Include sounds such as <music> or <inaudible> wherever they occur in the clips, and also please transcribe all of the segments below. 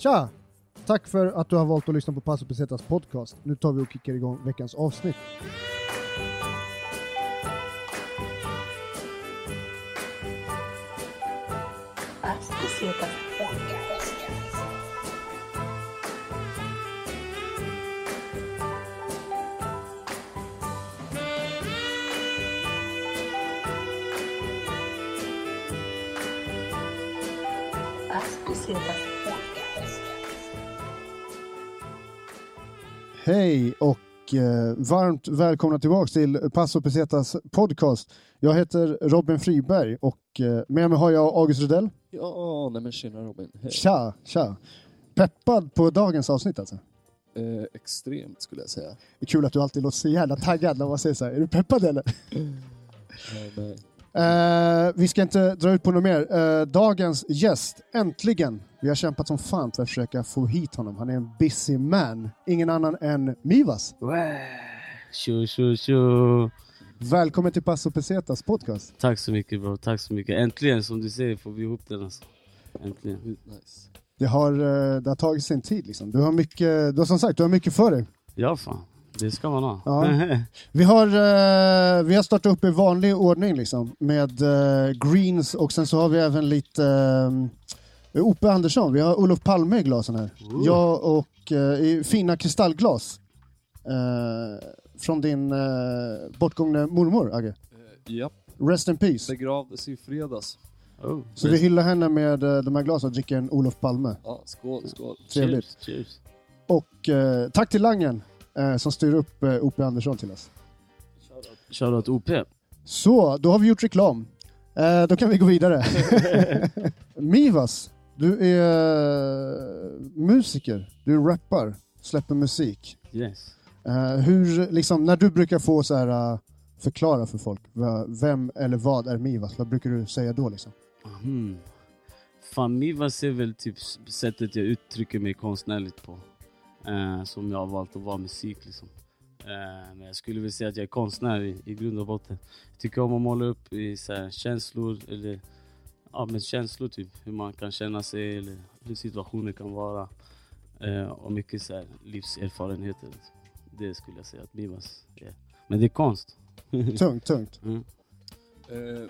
Tja! Tack för att du har valt att lyssna på Passo Pesetas podcast. Nu tar vi och kickar igång veckans avsnitt. Hej och eh, varmt välkomna tillbaka till Passo Pesetas podcast. Jag heter Robin Friberg och eh, med mig har jag August Rudell. Ja, nej men tjena Robin. Hej. Tja, tja. Peppad på dagens avsnitt alltså. Eh, extremt skulle jag säga. Det är kul att du alltid låter så jävla taggad när man säger så här. Är du peppad eller? Nej, nej. Eh, vi ska inte dra ut på något mer. Eh, dagens gäst, äntligen. Vi har kämpat som fan för att försöka få hit honom. Han är en busy man. Ingen annan än Mivas. Tjo, tjo, tjo. Välkommen till Passo Pesetas podcast. Tack så mycket bro, tack så mycket. Äntligen som du säger får vi ihop den alltså. Äntligen. Nice. Det har, eh, det har tagit sin tid liksom. Du har mycket, du har som sagt, du har mycket för dig. Ja fan, det ska man ha. Ja. <laughs> Vi har, eh, vi har startat upp i vanlig ordning liksom med eh, greens och sen så har vi även lite eh, Ope Andersson. Vi har Olof Palme i glasen här. Ooh. Jag och eh, i fina kristallglas. Eh, från din eh, bortgångne mormor, Agge. Japp, Rest in peace. begravdes i fredags. oh. Så vi hyllar henne med de här glasen och dricker en Olof Palme. Ja, skål, skål. Trevligt. Cheers, cheers. Och eh, tack till Langen eh, som styr upp eh, Ope Andersson till oss. Shoutout OP. Så, då har vi gjort reklam. Eh, då kan vi gå vidare. <laughs> Mivas, du är eh, musiker, du rappar, släpper musik. Yes. Eh, hur, liksom, när du brukar få så här, eh, förklara för folk, vem eller vad är Mivas? Vad brukar du säga då? Liksom? Hmm. Fan, Mivas är väl typ sättet jag uttrycker mig konstnärligt på. Eh, som jag har valt att vara musik liksom. Eh, men jag skulle vilja säga att jag är konstnär i, i grund och botten. Jag tycker om att måla upp i så här, känslor, eller ja, men känslor typ. Hur man kan känna sig eller hur situationer kan vara. Eh, och mycket så här, livserfarenheter. Liksom. Det skulle jag säga att Mivas är. Men det är konst. <laughs> Tungt, tungt. Mm. Eh,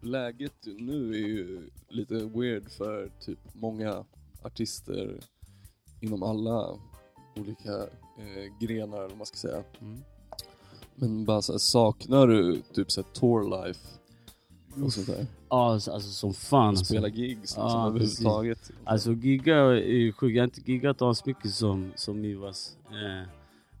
läget nu är ju lite weird för typ många artister inom alla olika eh, grenar, eller vad man ska säga. Mm. Men bara så här, saknar du typ så här, tour life och sånt där? Ja, alltså, alltså som fan. Alltså. Spela gigs liksom, Ja, överhuvudtaget. Alltså gigga är ju sjukt. Jag har inte giggat asmycket som, som Mivas. Eh,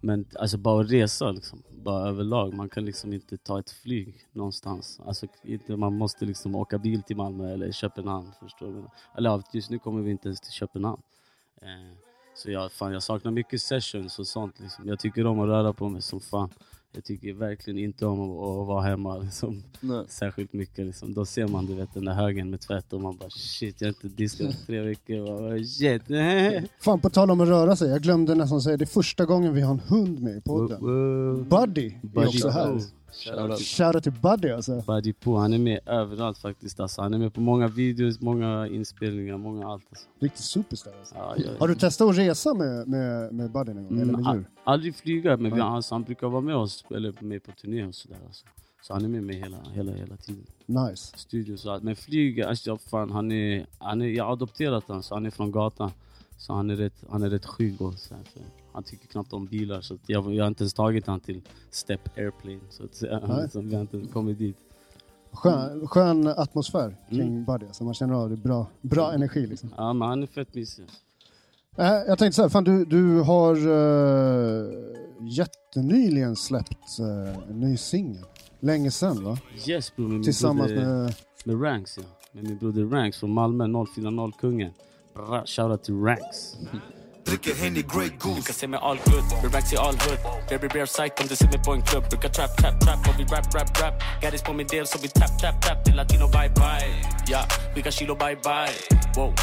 men alltså bara resa liksom. Bara överlag. Man kan liksom inte ta ett flyg någonstans. Alltså inte, man måste liksom åka bil till Malmö eller Köpenhamn. Förstår du? Eller just nu kommer vi inte ens till Köpenhamn. Eh, så jag, fan, jag saknar mycket sessions och sånt. Liksom. Jag tycker om att röra på mig som fan. Jag tycker verkligen inte om att, att vara hemma liksom, Nej. särskilt mycket. Liksom. Då ser man du vet, den där högen med tvätt och man bara shit, jag har inte diskat på tre veckor. Bara, shit. <laughs> Fan, på tal om att röra sig, jag glömde nästan säga det är första gången vi har en hund med i podden. Buddy är Buddy också här. Shoutout. Shoutout till Buddy alltså. Buddy Poe, han är med överallt faktiskt. Alltså. Han är med på många videos, många inspelningar, många allt. Alltså. Riktig superstar alltså. Ja, jag, Har du testat att resa med, med, med Buddy någon gång? Eller med Mm, djur? Aldrig flyga, men vi, alltså, han brukar vara med oss, eller med på turné och sådär. Alltså. Så han är med mig hela, hela, hela tiden. Nice. Studios och allt. Men flyga, alltså, fan, han är, han är, jag har adopterat honom, så han är från gatan. Så han är rätt, han är rätt skygg och så här, för Han tycker knappt om bilar, så jag, jag har inte ens tagit han till Step Airplane. Så att. <laughs> Så vi har inte kommit dit. Skön, skön atmosfär kring Mm. Buddy. Alltså man känner av det. Bra, bra energi liksom. Ja, men han är fett mysig. Äh, jag tänkte så här, fan du, du har uh, jättenyligen släppt eh, en ny singel. Länge sedan va? Yes bror, med min Tillsammans broder, med... med Ranks ja. Med min broder Ranks från Malmö, 040-kungen. Bra, Shoutout till Ranks. Dricker Henny Grey Du Goose kan se mig all good, relax i all hood. Baby bear psych om du ser mig på en klubb Brukar trap, trap, trap och vi rap, rap, rap. Gaddis på min del så vi tap, tap, tap. Det är latino bye, bye Ja, vi kan kilo bye, bye Wow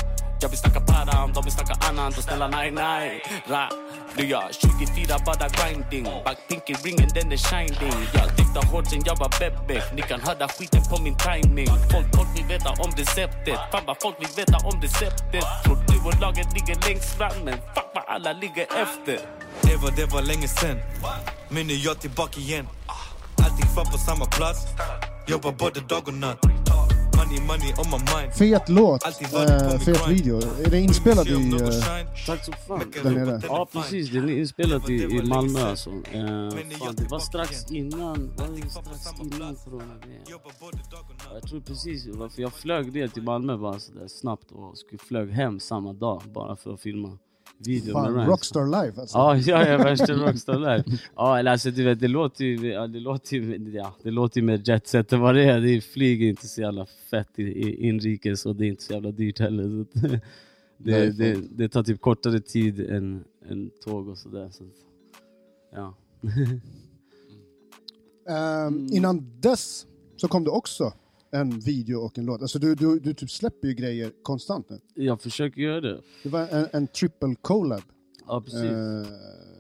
jag vill snacka para om de vill snacka annan, då snälla nej nej. Ra. Du jag 24 bara grinding, backpinky ringen den är shining. Jag diktar hårt sen jag var bebbe, ni kan höra skiten på min timing. Folk, folk vill veta om receptet, fan vad folk vill veta om receptet. Tror du och laget ligger längst fram, men fuck vad alla ligger efter. Det var, det var länge sen Men nu är jag tillbaka igen Allting kvar på samma plats Jobbar både dag och natt Money, money on my mind Fet låt, min fet video. Är det inspelat i... Shine. Tack så fan. Där nere. Ja precis, den är inspelad i, i Malmö alltså. Eh, fan, det var strax innan, var det strax innan corona. Jag tror precis, varför jag flög ner till Malmö bara sådär snabbt och skulle flög hem samma dag bara för att filma video Fan, med Rhymes. Rockstar Live alltså. Ja, värsta rockstar live. Ja, eller alltså du vet, det låter ju, ja, det låter ju, ja, det låter ju med jetset och vad det är. Det flyger inte så jävla fett i, i inrikes och det är inte så jävla dyrt heller. Så <laughs> det, det, fan. det tar typ kortare tid än, än tåg och sådär. Så ja. <laughs> Ehm, innan dess så kom det också en video och en låt. Alltså du, du, du typ släpper ju grejer konstant nu. Jag försöker göra det. Det var en, en triple collab Ja, precis. eh,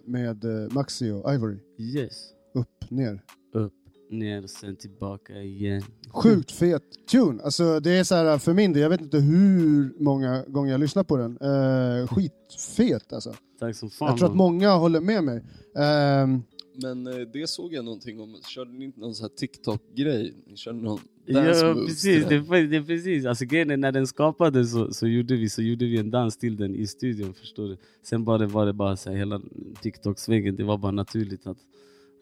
med eh, Maxi och Ivory. Yes. Upp, ner. Upp, ner, sen tillbaka igen. Sjukt fet tune. Alltså det är så här för min del, jag vet inte hur många gånger jag lyssnar på den. Uh, skitfet alltså. Tack som fan. Jag tror att många håller med mig. Ehm, Men eh, det såg jag någonting om. Körde ni inte någon sån här TikTok-grej? Ni körde någon Ja dance moves precis, det, är- det precis. Alltså grejen är när den skapades så, så, gjorde vi, så gjorde vi en dans till den i studion, förstår du. Sen bara var det bara så här, hela TikTok-svängen, det var bara naturligt att,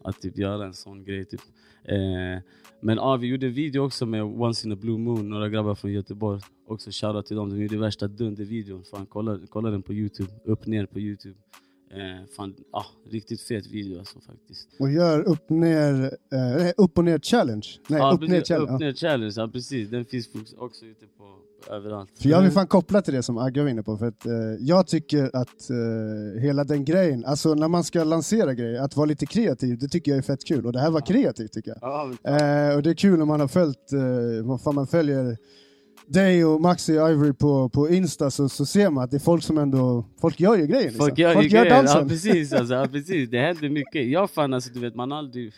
att typ göra en sån grej. Typ. Eh, men ja, vi gjorde en video också med Once in a Blue Moon, några grabbar från Göteborg. Också shoutout till dem, de gjorde värsta dundervideon. Fan, kolla, kolla den på Youtube, upp ner på Youtube. Eh, fan, ah, riktigt fet video alltså faktiskt. och gör upp, ner, eh, upp och ner challenge. Nej, ja, upp, ner precis, challenge. upp ner challenge, ja precis. Den finns också ute på överallt. För jag vill fan koppla till det som Agge var inne på. För att, eh, jag tycker att eh, hela den grejen, alltså när man ska lansera grejer, att vara lite kreativ, det tycker jag är fett kul. Och det här var kreativt tycker jag. Ja, Eh, och det är kul när man har följt, eh, vad fan man följer dig och Maxi och Ivory på, på Insta så, så ser man att det är folk som ändå, folk gör ju grejer. Liksom. Folk gör, ju gör grejer. dansen. Ja, precis, alltså, ja, <laughs> precis. Det händer mycket. Jag fan, alltså, du vet, man aldrig...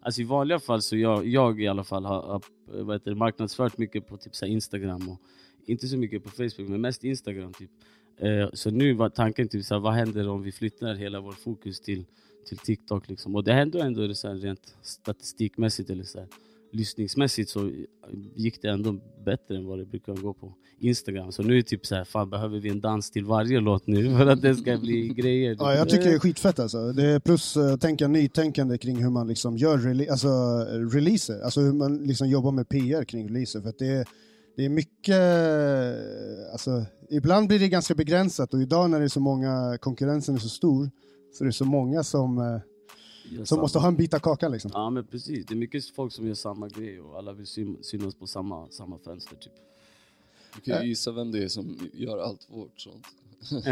Alltså, I vanliga fall så jag, jag i alla fall har, har vad heter marknadsfört mycket på typ, så Instagram och inte så mycket på Facebook, men mest Instagram. Typ. Eh, så nu var tanken typ, så här, vad händer om vi flyttar hela vår fokus till, till TikTok? Liksom. Och det hände ändå det så här, rent statistikmässigt eller så här, lyssningsmässigt så gick det ändå bättre än vad det brukar gå på Instagram. Så nu är det typ så här, fan behöver vi en dans till varje låt nu för att det ska bli <laughs> grejer? Ja, jag tycker det är skitfett alltså. Det är plus uh, tänka nytänkande kring hur man liksom gör rele alltså, eh, releaser, alltså hur man liksom jobbar med PR kring releaser. För det är, det är mycket, eh, alltså ibland blir det ganska begränsat och idag när det är så många, konkurrensen är så stor, så det är så många som, eh, som samma. måste ha en bit av kakan liksom. Ja men precis, det är mycket folk som gör samma grej och alla vill syn- synas på samma, samma fönster typ. Du kan ju gissa vem det är som gör allt vårt sånt. <laughs>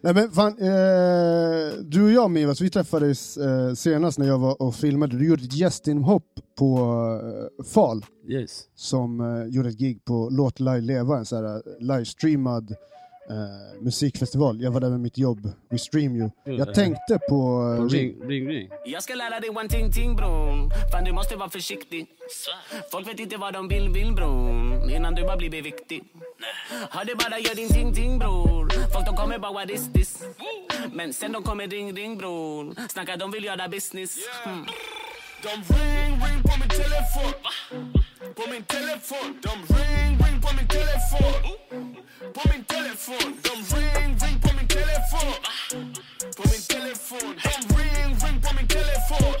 Nej men fan, eh, du och jag Mivas, vi träffades eh, senast när jag var och filmade. Du gjorde ett gästinhopp på eh, Fal yes. som eh, gjorde ett gig på Låt Live Leva, en sån här eh, livestreamad eh, musikfestival. Jag var där med mitt jobb, We Stream You. Jag tänkte på... På Eh, ring, ring, ring. Jag ska lära dig one ting ting bron. Fan du måste vara försiktig. Folk vet inte vad de vill vill bron. Innan du bara blir viktig Ha det bara gör din ting ting bror. Folk de kommer bara what is this? Men sen de kommer ring ring bror. Snackar de vill göra business. Hmm. De ring, ring på min telefon På min telefon De ring, ring på min telefon På min telefon De ring, ring på min telefon På min De ring, ring på min telefon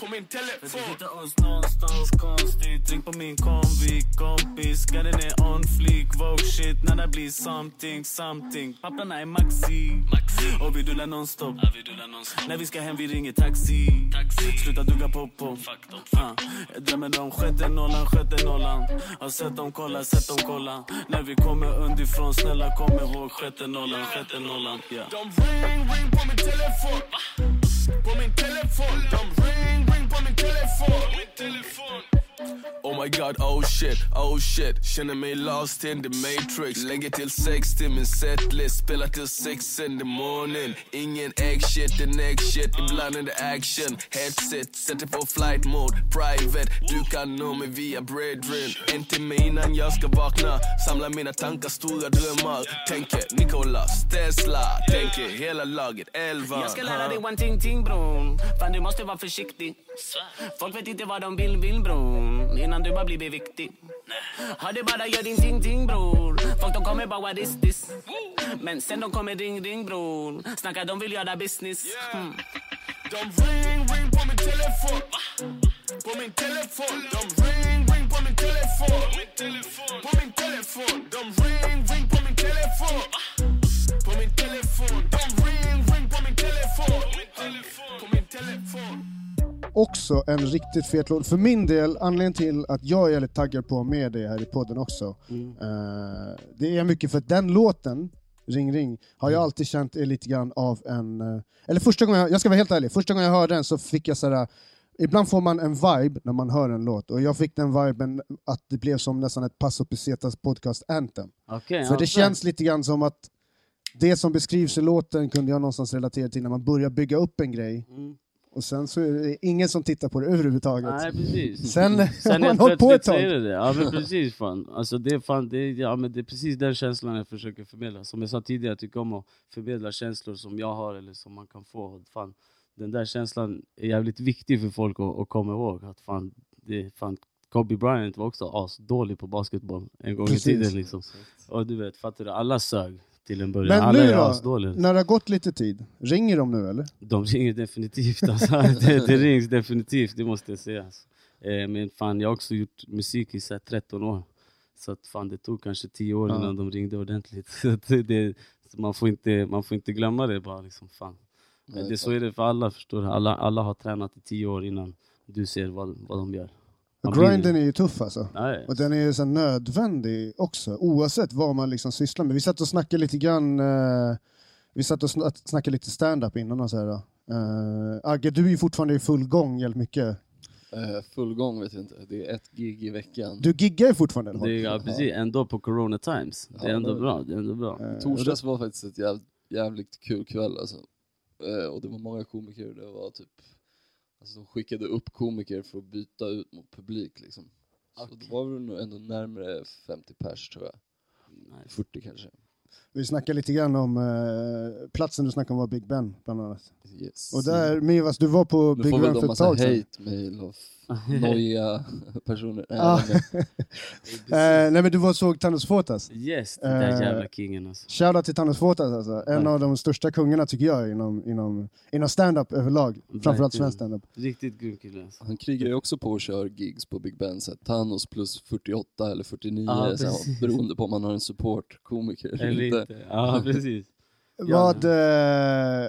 På min telefon. Hitta oss någonstans konstigt. Ring på min kombi kompis Garden är on fleek Vogue shit. När det blir something something. Papparna är maxi. Och vi rullar nonstop När vi ska hem vi ringer taxi. Sluta dugga på på. Ah, Jag drömmer om sjätte nollan, sjätte nollan Har sett dem kolla, sett dem kolla. När vi kommer underifrån Snälla kom ihåg sjätte nollan, sjätte nollan yeah. De ring, ring på min telefon. På min telefon. De ring, Oh my god, oh shit, oh shit. Känner mig lost in the matrix. Lägger till sex till min setlist. Spelar till six in the morning. Ingen egg shit, en egg shit. Ibland är det action. Headset, sätter på flight mode. Private, du kan nå mig via brethren. En timme innan jag ska vakna. Samlar mina tankar, stora drömmar. Tänker Nicolas, Tesla. Tänker hela laget, elvan Jag ska lära dig one ting ting bron. Fan du måste vara försiktig. Folk vet inte vad de vill vill bron Innan du bara blir viktig Ha det bara, gör din ting ting bror Folk de kommer bara what is this Men sen de kommer ring ring bror Snackar de vill göra business mm. De ring, ring på min telefon På min telefon De ring, ring på min telefon På min telefon De ring, ring på min telefon På min telefon De ring, ring på min telefon På min telefon Också en riktigt fet låt. För min del, anledningen till att jag är lite taggad på att med det här i podden också. eh, det är mycket för att den låten, Ring Ring, har jag alltid känt är lite grann av en... eh, eller första gången, jag, jag ska vara helt ärlig, första gången jag hörde den så fick jag sådär... Ibland får man en vibe när man hör en låt, och jag fick den viben att det blev som nästan ett Paso Pesetas podcast anthem. Okej, För det känns lite grann som att det som beskrivs i låten kunde jag någonstans relatera till när man börjar bygga upp en grej, Mm. Och sen så är det ingen som tittar på det överhuvudtaget. Nej precis. Sen, <laughs> har Sen man helt hållit på ett tag. det det. Ja men precis fan. Alltså det är, fan, det, är, ja, men det är precis den känslan jag försöker förmedla. Som jag sa tidigare, jag tycker om att förmedla känslor som jag har eller som man kan få. Fan, den där känslan är jävligt viktig för folk att, att komma ihåg. Att fan, det, fan, Kobe Bryant var också asdålig på basketboll en gång Precis. i tiden. Liksom. Och du vet, fattar du? Alla sög till en början. Men Alla nu är då? asdåliga. När det har gått lite tid, ringer de nu eller? De ringer definitivt alltså. <laughs> det, det rings definitivt, det måste jag säga. Alltså. Eh, men fan, jag har också gjort musik i så här 13 år. Så att fan, det tog kanske 10 år Ja. innan de ringde ordentligt. <laughs> Så det, så man, får inte, man får inte glömma det bara. Liksom, fan. Men det, så är det för alla, förstår du. Alla, alla har tränat i 10 år innan du ser vad, vad de gör. Man Och blir- grinden är ju tuff alltså. Nej, Och den är ju så nödvändig också, oavsett vad man liksom sysslar med. Vi satt och snackade lite grann, eh, vi satt och sna- snackade lite stand-up innan och så här. då. Eh, Agge, du är ju fortfarande i full gång jävligt mycket. Eh, full gång vet jag inte, det är ett gig i veckan. Du giggar ju fortfarande. eller det är ja, precis, ändå på corona times. Det är ändå bra. Det är ändå bra. Eh, Torsdags var faktiskt ett jävligt, jävligt kul kväll alltså. Eh, och det var många komiker, det var typ, alltså de skickade upp komiker för att byta ut mot publik liksom. Så det var väl nog ändå närmare 50 pers tror jag. Nice. 40 kanske. Vi snackade lite grann om eh, platsen du snackade om var Big Ben bland annat. Yes. Och där, Mivas, du var på nu Big får väl Ben de för ett massa tag sedan. hate-mail och <laughs> nojiga personer. <laughs> Nej, Ah. men, <laughs> Eh, nej men du var och såg Thanos Fotas. Yes, den där Eh, jävla kingen alltså. Shoutout till Thanos Fotas alltså. En Ja. av de största kungarna tycker jag inom, inom, inom stand-up överlag. Framförallt svensk stand-up. Riktigt grym kille alltså. han krigar ju också på att köra gigs på Big Ben, så här, Thanos plus 48 eller 49, Ja, så beroende på om man har en support-komiker eller, inte. inte. Ja, <laughs> precis. Vad, eh,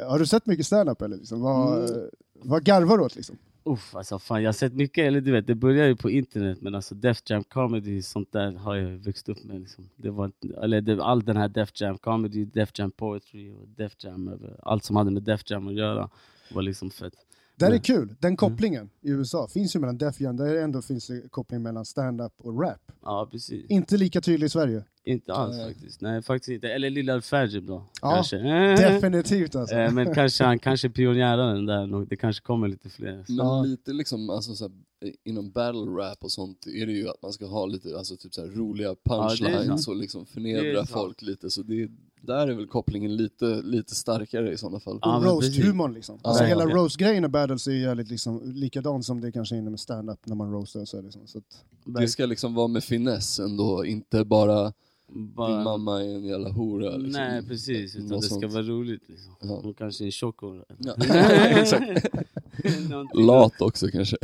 har du sett mycket stand-up eller? Liksom? Vad, Mm. vad garvar du åt liksom? Uff, alltså fan, jag har sett mycket, eller du vet, det börjar ju på internet men alltså Def Jam comedy, sånt där har jag växt upp med. Liksom. Det var, eller det, all den här Def Jam comedy, Def Jam poetry och Def Jam, allt som hade med Def Jam att göra var liksom fett. Det är kul, den kopplingen i USA finns ju mellan Def Jam, där ändå finns det koppling mellan stand-up och rap. Ja precis. Inte lika tydlig i Sverige. Inte alls Nej. faktiskt. Nej faktiskt inte. Eller Lilla Fajib då. Ja, kanske. Definitivt alltså. Eh, men kanske han kanske pionjärade den där, det kanske kommer lite fler. Men Ja. lite liksom, alltså så här, inom battle rap och sånt är det ju att man ska ha lite alltså, typ så här, roliga punchlines sant. och liksom förnedra folk lite. Så det, där är väl kopplingen lite, lite starkare i sådana fall. Ja, och roast-humorn liksom. Ja, Alltså hela verkligen. roast-grejen i battles är ju jävligt liksom, likadan som det kanske är inne med stand-up när man roastar. Så, liksom. så att, Det ska liksom vara med finess ändå, inte bara Bara- din mamma är en jävla hora. Liksom. Nej precis, utan Något det ska sånt. vara roligt. Liksom. Ja. Och kanske en tjock hora. Ja. <laughs> Lat också kanske.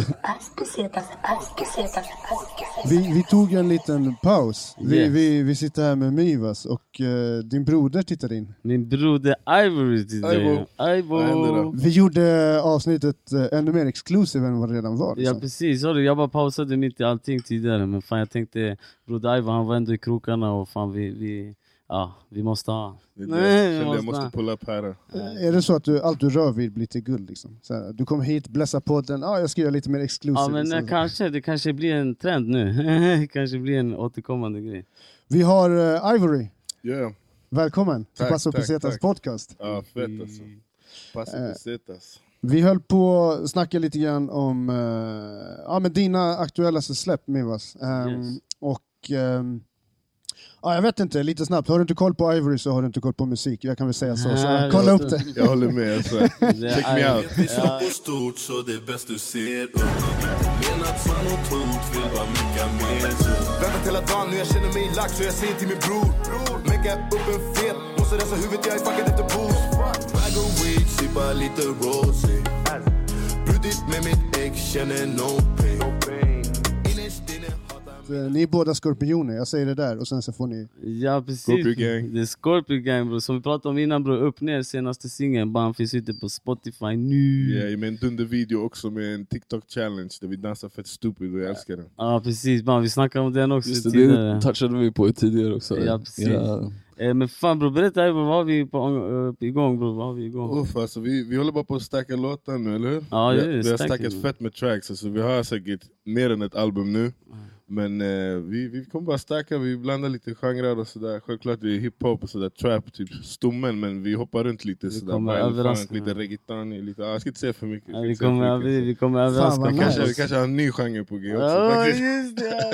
vi, vi tog en liten paus. Vi, Yes. vi, vi sitter här med Mivas och eh, din broder tittar in. Min broder Ivory till dig. Ivo. Vad händer Ivo. då? Vi gjorde avsnittet eh, ännu mer exclusive än vad det redan var. Ja Liksom. precis, Hörru, jag bara pausade mitt i allting tidigare men fan jag tänkte Broder Ivo han var ändå i krokarna och fan vi, vi, Ja, vi måste ha. Det är det. Nej, vi kände jag måste- måste pulla upp här. Är det så att du, allt du rör vid blir till guld? Liksom? Så här, du kommer hit, blessar podden, ah, jag ska göra lite mer exclusive. Ja men liksom. eh, kanske, det kanske blir en trend nu. <laughs> kanske blir en återkommande grej. Vi har eh, Ivory, Yeah. välkommen till Tack, Paso tack, Pesetas tack. podcast. Ja, fett alltså. Passa Eh. pesetas. Vi höll på att snacka lite grann om eh, ja, men dina aktuellaste släpp Mivas. Ehm, Yes. Och ehm, ja, jag vet inte, lite snabbt. Har du inte koll på Ivory så har du inte koll på musik. Jag kan väl säga så. så Nej, kolla upp det. Jag håller med. Det <laughs> Check me out. Vi slår på stort så det är bäst du ser upp Menat något hot, vill bara mecka mer Väntat hela dagen, nu jag känner mig lack så jag säger till min bror Mecka upp en fet, måste rensa huvudet, jag är fuckad efter booze Bag of weed, sippa lite rosé Brutit med mitt ex, känner no pain Eh, Ni är båda skorpioner, jag säger det där och sen så får ni... Ja precis. Scorpio Gang. Det är Scorpio Gang bro. Som vi pratade om innan bro. Upp ner senaste singeln. Bam finns ute på Spotify nu. Yeah, med en dundervideo också med en TikTok-challenge där vi dansar fett stupid och jag älskar den. Ja precis. Bam, vi snackade om den också Just det, tidigare. det touchade vi på tidigare också. Ja, precis. Era- Eh, men fan bro, berätta vad har vi på, uh, igång bro? Vad har vi igång? Uff, alltså, vi, vi håller bara på att stacka låtar nu, eller hur? Ja, vi, det vi har stackat fett med tracks, alltså, vi har säkert mer än ett album nu. Men eh, vi, vi kommer bara stacka, vi blandar lite genrer och sådär. Självklart det är hiphop och sådär, trap, typ stommen, men vi hoppar runt lite sådär. lite reggaeton, lite, ah, jag ska inte säga för mycket. Ja, vi, kommer, för mycket. vi, vi kommer Fan, överraska folk. nice. Kanske, vi kanske har en ny genre på g också Ja just det!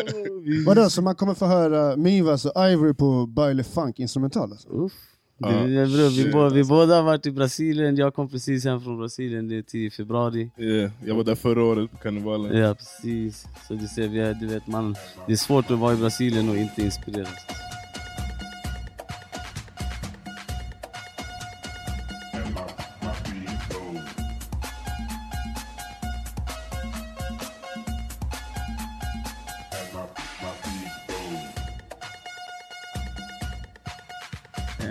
Vadå, så man kommer få höra Mivas och Ivory på Baile Funk instrumental? Alltså. Uff. Ja, Det, bro, vi, båda, vi alltså. båda har varit i Brasilien, jag kom precis hem från Brasilien det är till februari. Yeah, jag var där förra året på karnevalen. Ja precis, så du ser, vi är, du vet man, det är svårt att vara i Brasilien och inte inspireras.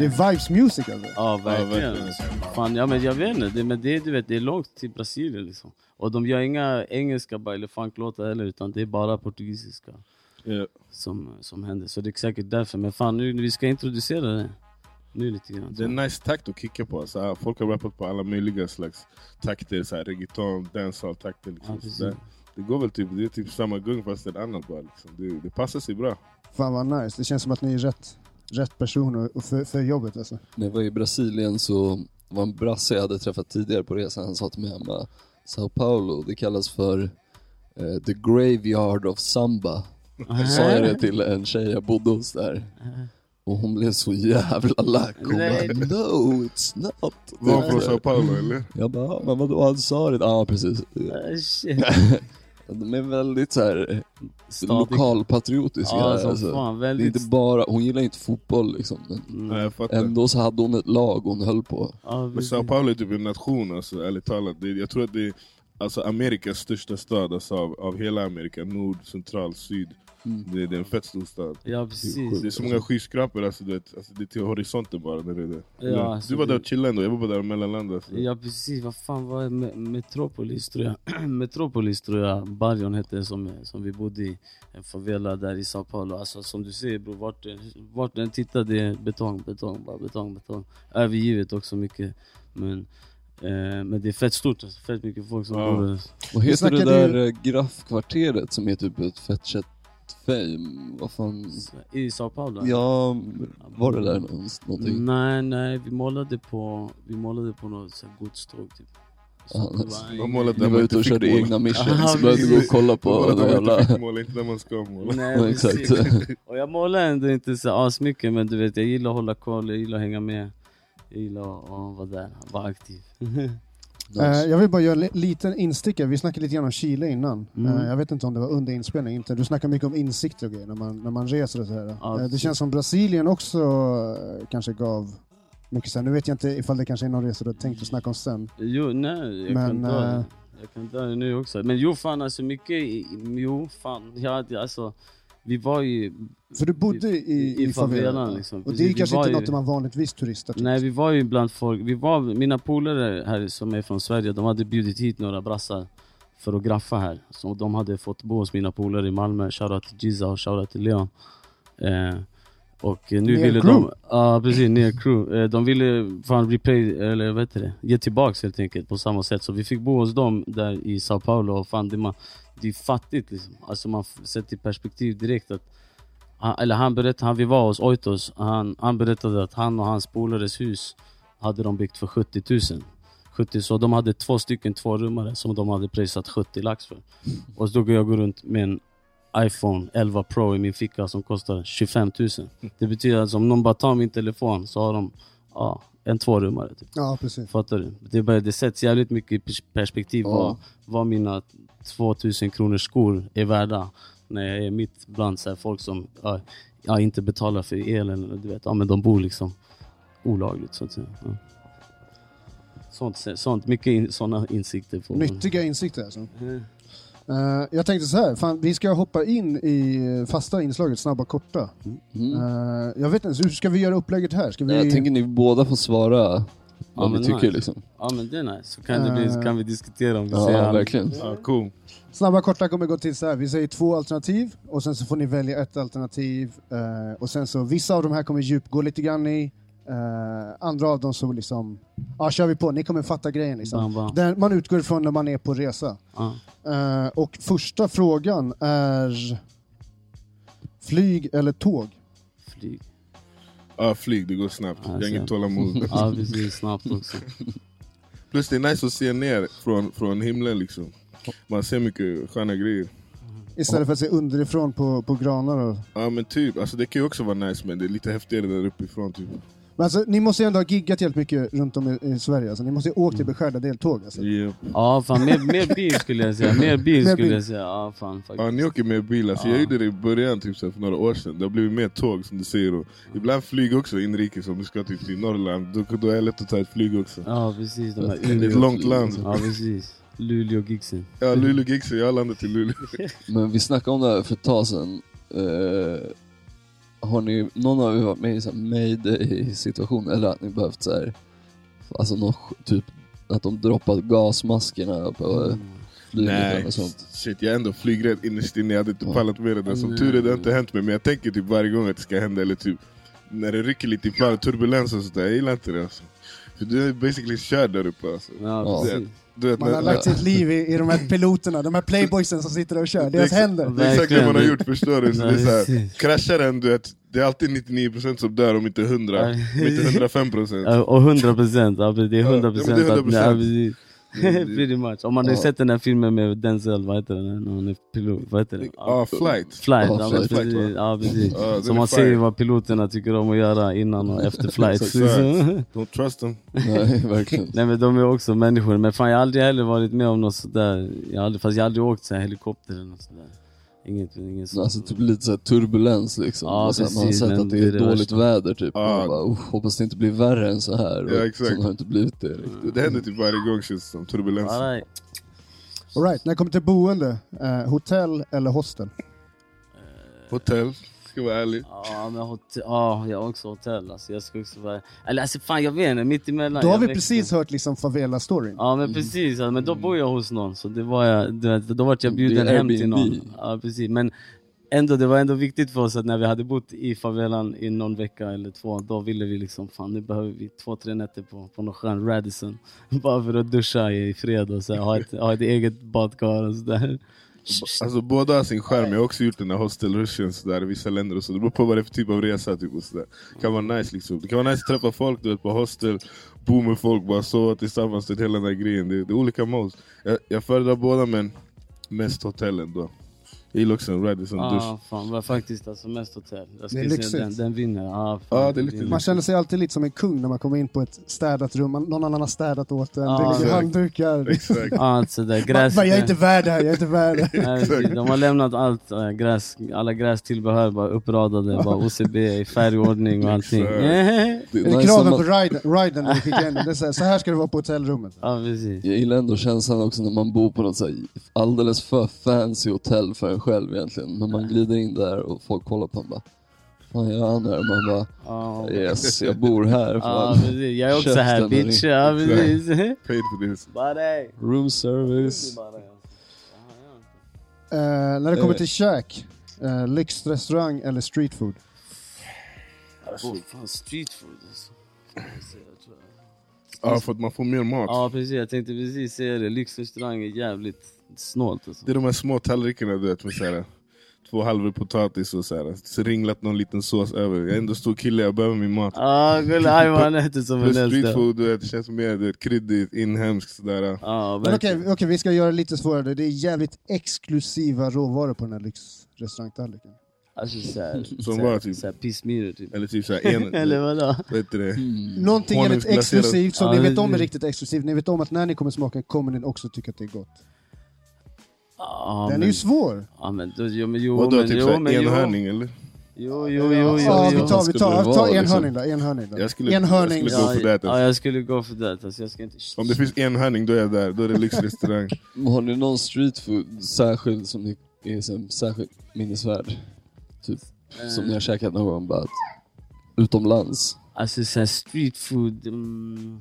Det är vibes music alltså. Ja verkligen. verkligen. Fan, ja, men jag vet inte, det, men det, du vet, det är långt till Brasilien liksom. Och de gör inga engelska baile funk-låtar heller utan det är bara portugisiska Yeah. som, som händer. Så det är säkert därför. Men fan nu, vi ska introducera det. Nu lite grann. Det är en nice takt att kicka på. Så här, folk har rappat på alla möjliga slags takter, så här, reggaeton, dancehall-takter. Ja, Liksom, precis. så där. det går väl typ, det är typ samma gung fast ett annat bara. Liksom. Det, det passar sig bra. Fan vad nice, det känns som att ni är rätt, rätt personer för, för jobbet alltså. När jag var i Brasilien så var en brasse jag hade träffat tidigare på resan, han sa till mig hemma, Sao Paulo, det kallas för eh, the graveyard of samba. <laughs> Så sa jag det till en tjej jag bodde hos där. <laughs> Och hon blev så jävla lack. Hon Nej. bara no it's not. Var hon från Sao Paulo eller? Jag bara, "Ja, men vadå han sa det? Ja precis. Ah, shit. <laughs> De är väldigt så här eh, Stadig. lokalpatriotiska. Ja, som alltså. fan. Det är Väldigt... inte bara, hon gillar inte fotboll liksom. Men Mm. Nej, jag fattar. ändå så hade hon ett lag hon höll på. Ja, Men. Sao Paulo är typ en nation alltså, ärligt talat. Det, jag tror att det är alltså, Amerikas största stad alltså, av, av hela Amerika. Nord, central, syd. Mm. Det, det är en fett stor stad. Ja precis. Det är så många skyskrapor, alltså, du vet, alltså, det är till horisonten bara när det är där. Ja, alltså, du var det- där och chillade ändå, jag var bara där och mellanlandade. Alltså. Ja precis, vad fan var det? Me- Metropolis tror jag. <clears throat> Metropolis tror jag Barrion hette som, som vi bodde i. En favela där i Sao Paulo. Alltså som du ser bror, vart, vart den tittar det är betong, betong, bara betong, betong. Övergivet också mycket. Men, eh, men det är fett stort, alltså. fett mycket folk som Ja. bor där. Vad heter det där eh, graffkvarteret som är typ ett fett shit fame? Vad fan? I Sao Paulo? Ja, var det där någonting? Nej, nej, vi målade på, vi målade på något så här godståg typ. Ja, var De målade Ni där var ute och inte körde måla. egna missions, så behövde gå och kolla på Måla det där man inte jävla... fick måla, inte där man ska måla. Nej, exakt. <laughs> Och jag målar ändå inte så asmycket men du vet jag gillar att hålla koll, jag gillar att hänga med. Jag gillar att att vara där, vara aktiv. <laughs> Eh, Nice. jag vill bara göra en li- liten instickare, vi snackade lite grann om Chile innan. Mm. Eh, jag vet inte om det var under inspelningen, inte. du snackar mycket om insikter och grejer när man, när man reser och så här. Eh, det känns som Brasilien också kanske gav mycket sen. Nu vet jag inte ifall det kanske är någon resa du tänkt att snacka om sen. Jo, nej, jag Men, kan dra. Jag kan dra det nu också. Men jo fan alltså mycket, jo fan, ja, alltså vi var ju, För du bodde i, i, i favelan, favelan. liksom. Och det är vi kanske inte ju- något man vanligtvis turistar till. nej vi var ju bland folk, vi var, mina polare här som är från Sverige, de hade bjudit hit några brassar för att graffa här. Så de hade fått bo hos mina polare i Malmö, shoutout till Giza och shoutout till Leon. Eh, Och nu Ner ville crew. de, ja precis, ner crew. Eh, De ville fan replay, eller vad heter det, ge tillbaks helt enkelt på samma sätt. Så vi fick bo hos dem där i Sao Paulo och fan det, man, det är fattigt liksom. Alltså man sätter i perspektiv direkt att han, eller han berättade, han, vi var hos Oitos, han, han berättade att han och hans polares hus hade de byggt för 70 000. 70, så de hade två stycken tvårummare som de hade prisat 70 lax för. Och så då går jag gå runt med en iPhone 11 Pro i min ficka som kostar 25 000. Det betyder att om någon bara tar min telefon så har de ja, en tvårummare. Typ. Ja, precis. Fattar du? Det, är bara, det sätts jävligt mycket i pers- perspektiv Ja. vad, vad mina 2000 kronors skor är värda. När jag är mitt bland så här, folk som ja, inte betalar för elen. Eller, du vet, ja, men de bor liksom olagligt så att säga. Ja. Sånt, sånt, mycket in, sådana insikter. Får man. Nyttiga insikter alltså. Mm. Eh, jag tänkte så här, fan, vi ska hoppa in i fasta inslaget, snabba korta. Mm. Eh, jag vet inte, hur ska vi göra upplägget här? Ska vi... Jag tänker ni båda får svara vad men ni tycker nice. liksom. Ja men det är nice. Så kan, det bli, Eh. kan vi diskutera om vi Ja, ser verkligen. Ja, cool. Snabba korta kommer gå till så här, vi säger två alternativ och sen så får ni välja ett alternativ. eh, och sen så, vissa av de här kommer djupgå lite grann i, eh, andra av dem så liksom, ja kör vi på, ni kommer fatta grejen liksom. Bam, bam. Den man utgår ifrån när man är på resa. Ja. Eh, och första frågan är flyg eller tåg? Flyg. Ja, flyg, det går snabbt. Jag har inget tålamod. <laughs> Ja precis, snabbt också. <laughs> Plus det är nice att se ner från, från himlen liksom. Man ser mycket sköna grejer. Istället för att se underifrån på, på granar och... Ja men typ, alltså det kan ju också vara nice men det är lite häftigare där uppifrån typ. Men alltså, ni måste ju ändå ha giggat helt mycket runt om i, i Sverige, alltså, ni måste ju åkt till beskärda deltåg alltså. Yep. Ja fan mer, mer bil skulle jag säga, mer bil Mer skulle bil. jag säga. Ja fan faktiskt. Ja ni åker med bil, alltså, Ja. jag gjorde det i början typ så här, för några år sedan. Det har blivit mer tåg som du säger. Och ibland flyg också inrikes om du ska typ till Norrland. Då, då är det lätt att ta ett flyg också. Ja precis, de Det är ett långt land. Ja precis. Luleå gigsen. Ja Luleå Giggsy, jag har landat till Luleå. <laughs> Men vi snackade om det här för ett tag sedan. Eh, har ni, någon av er varit med i en mayday-situation? Eller att ni behövt så här, alltså någon, typ att de droppat gasmaskerna på Mm. Nej, eller sånt? shit jag är ändå flygrädd innerst inne, jag hade inte Ja. pallat med det där. Som tur är det har inte hänt mig, men jag tänker typ varje gång att det ska hända. Eller typ när det rycker lite i planet, turbulens och sådär. Jag gillar inte det alltså. För du är basically körd där uppe alltså. Ja, Ja. Vet, Man har lagt sitt liv i, i de här <laughs> piloterna, de här playboysen som sitter och kör, deras Exakt. händer. Det är exakt det man har gjort, förstår du? Så det är så här, kraschar den, du vet, det är alltid 99% som dör om inte 100, om inte 105%. Ja, Och 100 procent, ja, det är Ja, 100 ja, procent. men det är 100%. Ja, precis. <laughs> Pretty much. Om man har Ja. sett den här filmen med Denzel, vad heter den? När han är pilot, vad heter den? Ja, flight. Flight, ja, flight, flight, va? ja precis. Den Så man ser fire. vad piloterna tycker om att göra innan och efter <laughs> flight. <laughs> Don't trust them. Nej, verkligen. Nej men de är också människor, men fan jag har aldrig heller varit med om något sådär, jag har aldrig, fast jag har aldrig åkt så här helikopter eller något sådär. Inget, inget sånt. Alltså typ lite så här turbulens liksom. Ja, Alltså, man har precis, sett att det det är det dåligt värsta. väder typ. Ja. Man bara, "Uff, hoppas det inte blir värre än så här. Ja, Och exakt. Så har inte blivit det riktigt. Det, det händer typ varje gång känns det som, turbulens. All right. All right, när det kommer till boende, eh, hotell eller hostel? Hotell, ska vara ärlig. Ja men hotell, ja jag har också hotell alltså. Jag ska också vara, eller alltså fan jag vet inte, mittemellan. Då har vi växte- precis hört liksom favela-storyn. Ja men precis, ja, men då bor jag hos någon så det var jag, du vet, då vart jag bjuden hem till någon. Ja precis, men ändå, det var ändå viktigt för oss att när vi hade bott i favelan i någon vecka eller två, då ville vi liksom, fan nu behöver vi två, tre nätter på, på någon skön Radisson. <laughs> Bara för att duscha i fred och så här, ha, ett, ha ett eget badkar och sådär. Alltså båda har sin charm, jag har också gjort den här hostelrushen sådär, i vissa länder och så. Det beror på vad det är för typ av resa typ och sådär. Det kan vara nice liksom. Det kan vara nice att träffa folk, du vet på hostel, bo med folk, bara sova tillsammans, det hela den här grejen. Det, det är olika modes. Jag, jag föredrar båda men mest hotellen då. Jag gillar också en Radisson Ja dusch. fan, var faktiskt alltså mest hotell. Jag Det är lyxigt. den, den vinner. Ja, fan, Ja, det är lite. Man känner sig alltid lite som en kung när man kommer in på ett städat rum, man, någon annan har städat åt en, Ja, det ligger handdukar. <laughs> Exakt. Ja, alltså där Man, gräs... bara, jag är inte värd det här, jag är inte värd det här. <laughs> De har lämnat allt, äh, gräs, alla grästillbehör bara uppradade, bara <laughs> OCB i färgordning och allting. Det Är kraven på man, riden, riden när vi skickar in det? är så, här, så här ska det vara på hotellrummet. ja precis. jag gillar ändå känslan också när man bor på något så här alldeles för fancy hotell för en själv egentligen. Men man glider in där och folk kollar på en bara Vad gör han här? Man bara Ja, yes, jag bor här. ja Fan. precis. Jag är också här bitch. Ja precis. Paid for this. Bara Room service. Eh, när det kommer Eh. till käk, eh, lyxrestaurang eller street food? Oh, fan, street food alltså. Ja, för att man får mer mat. Ja precis, jag tänkte precis säga det. Lyxrestaurang är jävligt snålt alltså. Det är de här små tallrikarna du vet med så här, två halvor potatis och så här, så ringlat någon liten sås över. Jag är ändå stor kille, jag behöver min mat. Ja, gulle Ayman äter som en street food, du vet, det känns mer du vet, kryddigt, inhemskt sådär. Men okej, verkligen. okej, vi ska göra det lite svårare. Det är jävligt exklusiva råvaror på den här lyxrestaurangtallriken. Alltså såhär, Som såhär, var typ- såhär pissmyror typ. Eller typ såhär en... <laughs> Eller vadå? vad heter det? Någonting jävligt Honungsglaserad. exklusivt som Ja, ni vet om är riktigt exklusivt. Ni vet om att när ni kommer smaka kommer ni också tycka att det är gott. Ja, Den är men, ju svår. ja, men, då, jo, men, jo, Vadå, men, typ jo, men, jo. enhörning eller? Jo, jo, jo, jo, Ja, jo. vi tar, vi tar, det ta vara, enhörning då. Enhörning då. Jag skulle- enhörning. jag skulle gå för det, ja, jag skulle gå för det. Alltså, jag ska inte... Om det finns enhörning då är jag där, då är det lyxrestaurang. <laughs> Har ni någon street food särskild som ni är som särskilt minnesvärd? Typ, som ni har käkat någon gång bara utomlands? Alltså såhär street food... Mm,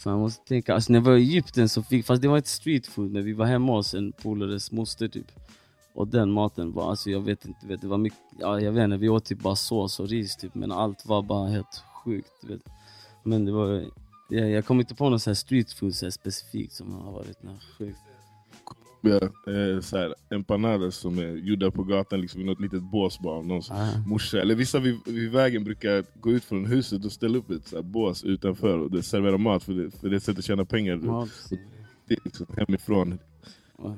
fan, jag måste tänka. Alltså när jag var i Egypten så fick... Fast det var inte street food, men vi var hemma hos en polares moster typ. Och den maten var, alltså jag vet inte, vet, det var mycket... Ja, jag vet inte, vi åt typ bara sås och ris typ. Men allt var bara helt sjukt. Vet. Men det var... Jag, jag kommer inte på något så här street food så här specifikt som har varit något sjukt. Ja, eh, så här, empanadas som är gjorda på gatan liksom, i något litet bås bara av någons Ah. morsa. Eller vissa vid, vid vägen brukar gå ut från huset och ställa upp ett så här, bås utanför och servera mat för det, för det är ett sätt att tjäna pengar. Det är liksom hemifrån.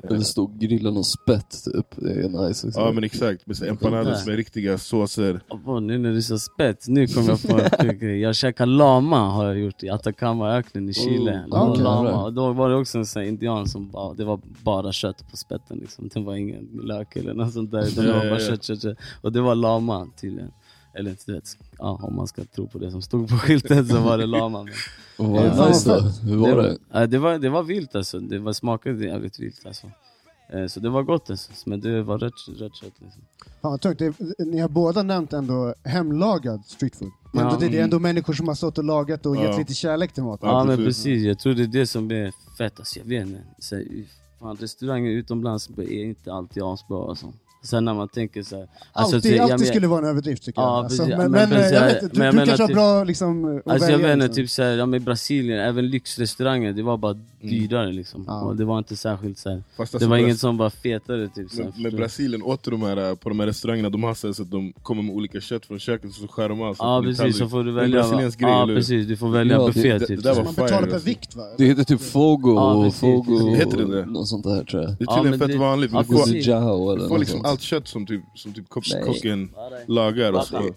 Eller stå och grilla någon spett typ, det är nice också. Ja men exakt, med empanadas med riktiga såser. Åh, nu när du sa spett, nu kom jag på en grej. Jag käkade lama har jag gjort i Atacamaöknen i Chile. Oh, okej. lama. Och då var det också en sån indian som bara, det var bara kött på spetten liksom. Det var ingen lök eller något sånt där. Det var bara kött, kött, kött. Och det var lama tydligen. Eller inte vet, ja, om man ska tro på det som stod på skylten så var det lama. Men <laughs> vad Ja, nice då? Hur var det? Ja, det, var, det var vilt alltså. Det var, smakade jävligt vilt alltså. Eh, Så det var gott alltså. Men det var rätt, rätt kött liksom. Fan vad tungt. Det ni har båda nämnt ändå hemlagad street food. Ja. Ändå, det, det är ändå människor som har stått och lagat och Ja. gett lite kärlek till maten. Ja, Ja, men precis. jag tror det är det som är fett. Alltså, jag vet inte. Fan, restauranger utomlands är inte alltid asbra alltså. Sen när man tänker så här, alltså, alltid så- jag alltid men- skulle vara en överdrift tycker Ja, jag. Alltså, precis. men, Men men, jag jag- vet, du, men jag du menar kanske har typ- bra liksom, Alltså jag välja, vet inte, liksom. typ såhär, ja, men Brasilien, även lyxrestauranger, det var bara dyrare liksom. Ja. Och det var inte särskilt Fast det alltså, var Bras- inget som var fetare typ förstår med du? Brasilien åt de här, på de här restaurangerna, de har så här så att de kommer med olika kött från köket och så skär de av så Ja det precis, så får du Det är en välja, brasiliansk grej, ja precis, du får välja Ja, det- buffé det- typ. det var Man betalar per alltså. vikt va? Det heter typ fogo, Ja, fogo, det det? något sånt där tror jag. Det är Ja, tydligen men fett det- vanligt, ja, du får, liksom. Allt kött som typ, som typ kocken lagar och så.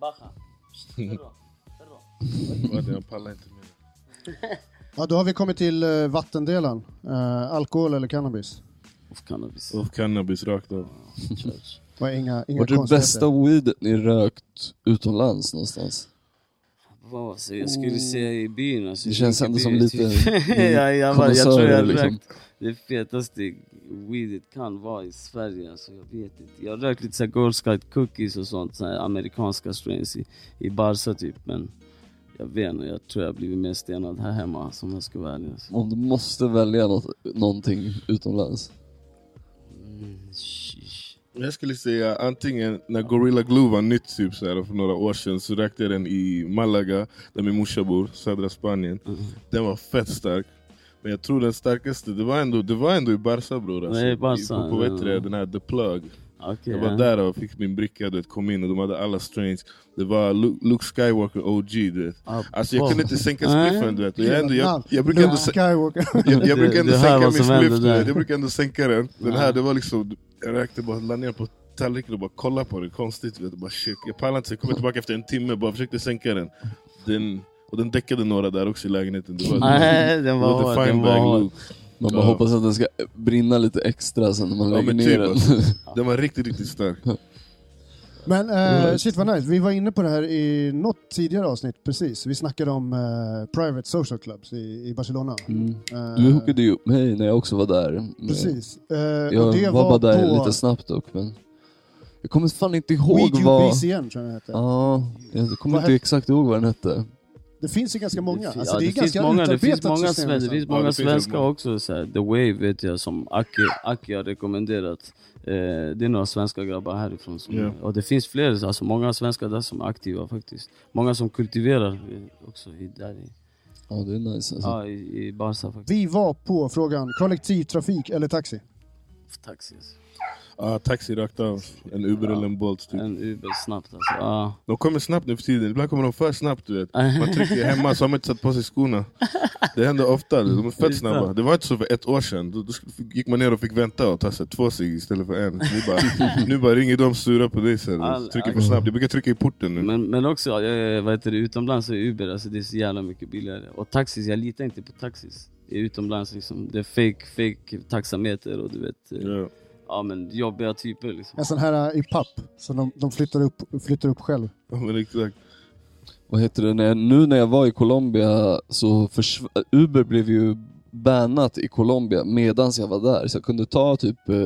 Baja. Jag pallar inte mer. Ja, då har vi kommit till uh, vattendelen. Eh, alkohol eller cannabis? Of cannabis. Och cannabis rakt av. Var inga, inga Vart är det bästa weedet ni rökt utomlands någonstans? Vad alltså, jag skulle säga i byn alltså. Det känns ändå som lite typ. <laughs> ja, jag, bara, jag tror jag liksom. rökt det fetaste weedet kan vara i Sverige. Alltså, jag vet inte. Jag har rökt lite så här Girl Scout cookies och sånt, så här amerikanska strains i, i Barca typ. Men jag vet inte, jag tror jag har blivit mer stenad här hemma som jag ska vara ärlig. Alltså. Om du måste välja något, någonting utomlands? Mm. Jag skulle säga antingen när Gorilla Glue var nytt typ så här, för några år sedan så rökte jag den i Malaga, där min morsa bor, södra Spanien. Mm. Den var fett stark. Men jag tror den starkaste, det var ändå, det var ändå i Barca bror. Alltså. Nej, i Barca, I- på, på vet du den här The Plug. Okej, Jag var ja. där och fick min bricka, du vet, kom in och de hade alla strains. Det var Lu- Luke Skywalker OG du vet. Ah, Alltså jag kunde inte sänka spliffen du vet. Och Jag, ändå, jag, jag brukar ändå, <laughs> jag, jag brukar ändå sänka min spliff du vet. Jag brukar ändå sänka den. Den här det var liksom, jag rökte bara, la ner på tallriken och bara kolla på den konstigt. Du vet. Och Bara, shit, jag pallar inte, så jag kommer tillbaka efter en timme bara försökte sänka den. den och den däckade några där också i lägenheten. Det var, Nej, den det var var hård, the den fine var. Man bara Ja. hoppas att den ska brinna lite extra sen när man Ja, lägger ner typ den. alltså. <laughs> Den var riktigt, riktigt stark. Men eh, shit vad nice, vi var inne på det här i något tidigare avsnitt precis. Vi snackade om eh, private social clubs i, i Barcelona. Mm. Eh, Du hookade ju upp mig när jag också var där. Precis. Eh, Jag det var, bara där på lite snabbt dock men... Jag kommer fan inte ihåg vad... BCN tror jag den heter. Ja, jag kommer Vad inte het- exakt ihåg vad den hette. Det finns ju ganska många. Alltså, ja, det, det, är finns ganska många, det finns många, system, sven- det finns Ja, många finns svenskar också. Så här, The Wave vet jag som Aki, Aki har rekommenderat. Eh, det är några svenska grabbar härifrån. Som, Ja. Och det finns fler, alltså många svenskar där som är aktiva faktiskt. Många som kultiverar eh, också i, där i, Ja det är nice alltså. ja, i, i Barca faktiskt. Vi var på frågan kollektivtrafik eller taxi. Taxi alltså. Ja, taxi rakt av. En Uber eller en Bolt. Typ. En Uber snabbt alltså. Ja. De kommer snabbt nu för tiden, ibland kommer de för snabbt du vet. <laughs> Man trycker hemma så har man inte satt på sig skorna. Det händer ofta, de är fett snabba. Det var inte så för ett år sedan, då, då gick man ner och fick vänta och ta sig två cigg istället för en. Nu bara, <laughs> nu bara ringer de sura på dig sen, All- trycker för snabbt. Jag brukar trycka i porten nu. Men, men också, eh, vad heter det, utomlands är Uber alltså det är så jävla mycket billigare. Och taxis, jag litar inte på taxis. Utomlands liksom, det är fake, fake taxameter och du vet, eh, Ja. men jobbiga typer liksom. En sån här äh, i papp, som de, de flyttar, upp, flyttar upp själv. Ja, men exakt. Vad heter det, när jag, nu när jag var i Colombia så försv- Uber blev ju bannat i Colombia medans jag var där. Så jag kunde ta typ eh,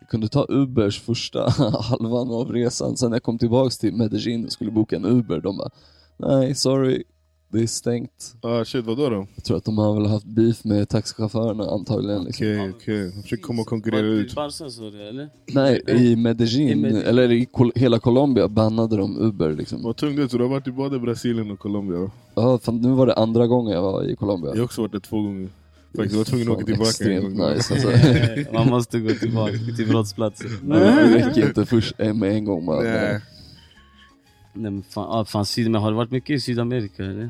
jag kunde ta Ubers första <laughs> halvan av resan. Sen när jag kom tillbaks till Medellin och skulle boka en Uber, de bara Nej, sorry, det är stängt. Ah, shit, vadå då? Jag tror att de har väl haft beef med taxichaufförerna antagligen. Liksom. Okej, okej. De försöker komma och konkurrera Var det ut. i Barca så det eller? Nej, i Medellin, I Medellin. eller i Col- hela Colombia bannade de Uber liksom. Vad tungt ut, så du har varit i både Brasilien och Colombia? Ja, fan, nu var det andra gången jag var i Colombia. Jag har också varit där två gånger. Faktiskt, jag var tvungen att åka tillbaka en Extremt gång. nice alltså. <laughs> Man måste gå tillbaka till brottsplatsen. <laughs> Det räcker inte först med en gång bara. Nej. Nej men fan, ah, fan Syd, men har du varit mycket i Sydamerika eller?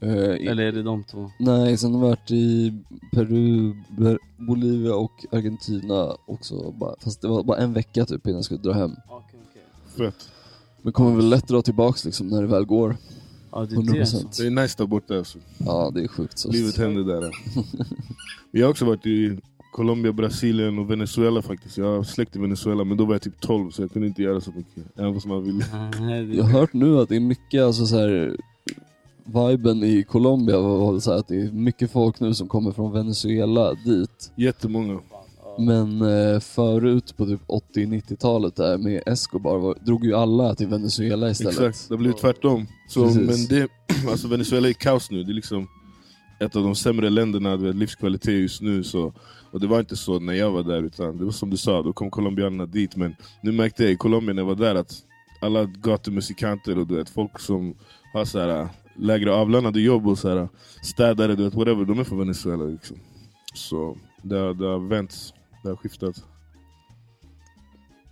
Eh, i- Eller är det de två? Nej, sen har jag varit i Peru, Ber- Bolivia och Argentina också. Bara, fast det var bara en vecka typ innan jag skulle dra hem. Fett. Men kommer väl lätt dra tillbaks liksom när det väl går. Ja det är det. 100%. Det är nice där borta alltså. Ja, det är sjukt. Så. Livet händer där. <laughs> Vi har också varit i Colombia, Brasilien och Venezuela faktiskt. Jag har släkt i Venezuela men då var jag typ 12 så jag kunde inte göra så mycket. Även fast man ville. Jag har hört nu att det är mycket, alltså så här, viben i Colombia var så här att det är mycket folk nu som kommer från Venezuela dit. Jättemånga. Men eh, förut på typ 80-90-talet där med Escobar var, drog ju alla till Venezuela istället. Exakt, det har blivit tvärtom. Så, Precis. men det, <clears throat> alltså Venezuela är kaos nu. Det är liksom ett av de sämre länderna, livskvalitet just nu. Så, och det var inte så när jag var där, utan det var som du sa, då kom colombianerna dit. Men nu märkte jag i Colombia när jag var där att alla gatumusikanter och du vet, folk som har så här, lägre avlönade jobb och så här, städare, du vet, whatever, de är från Venezuela. Liksom. Så det har, det har vänts, det har skiftat.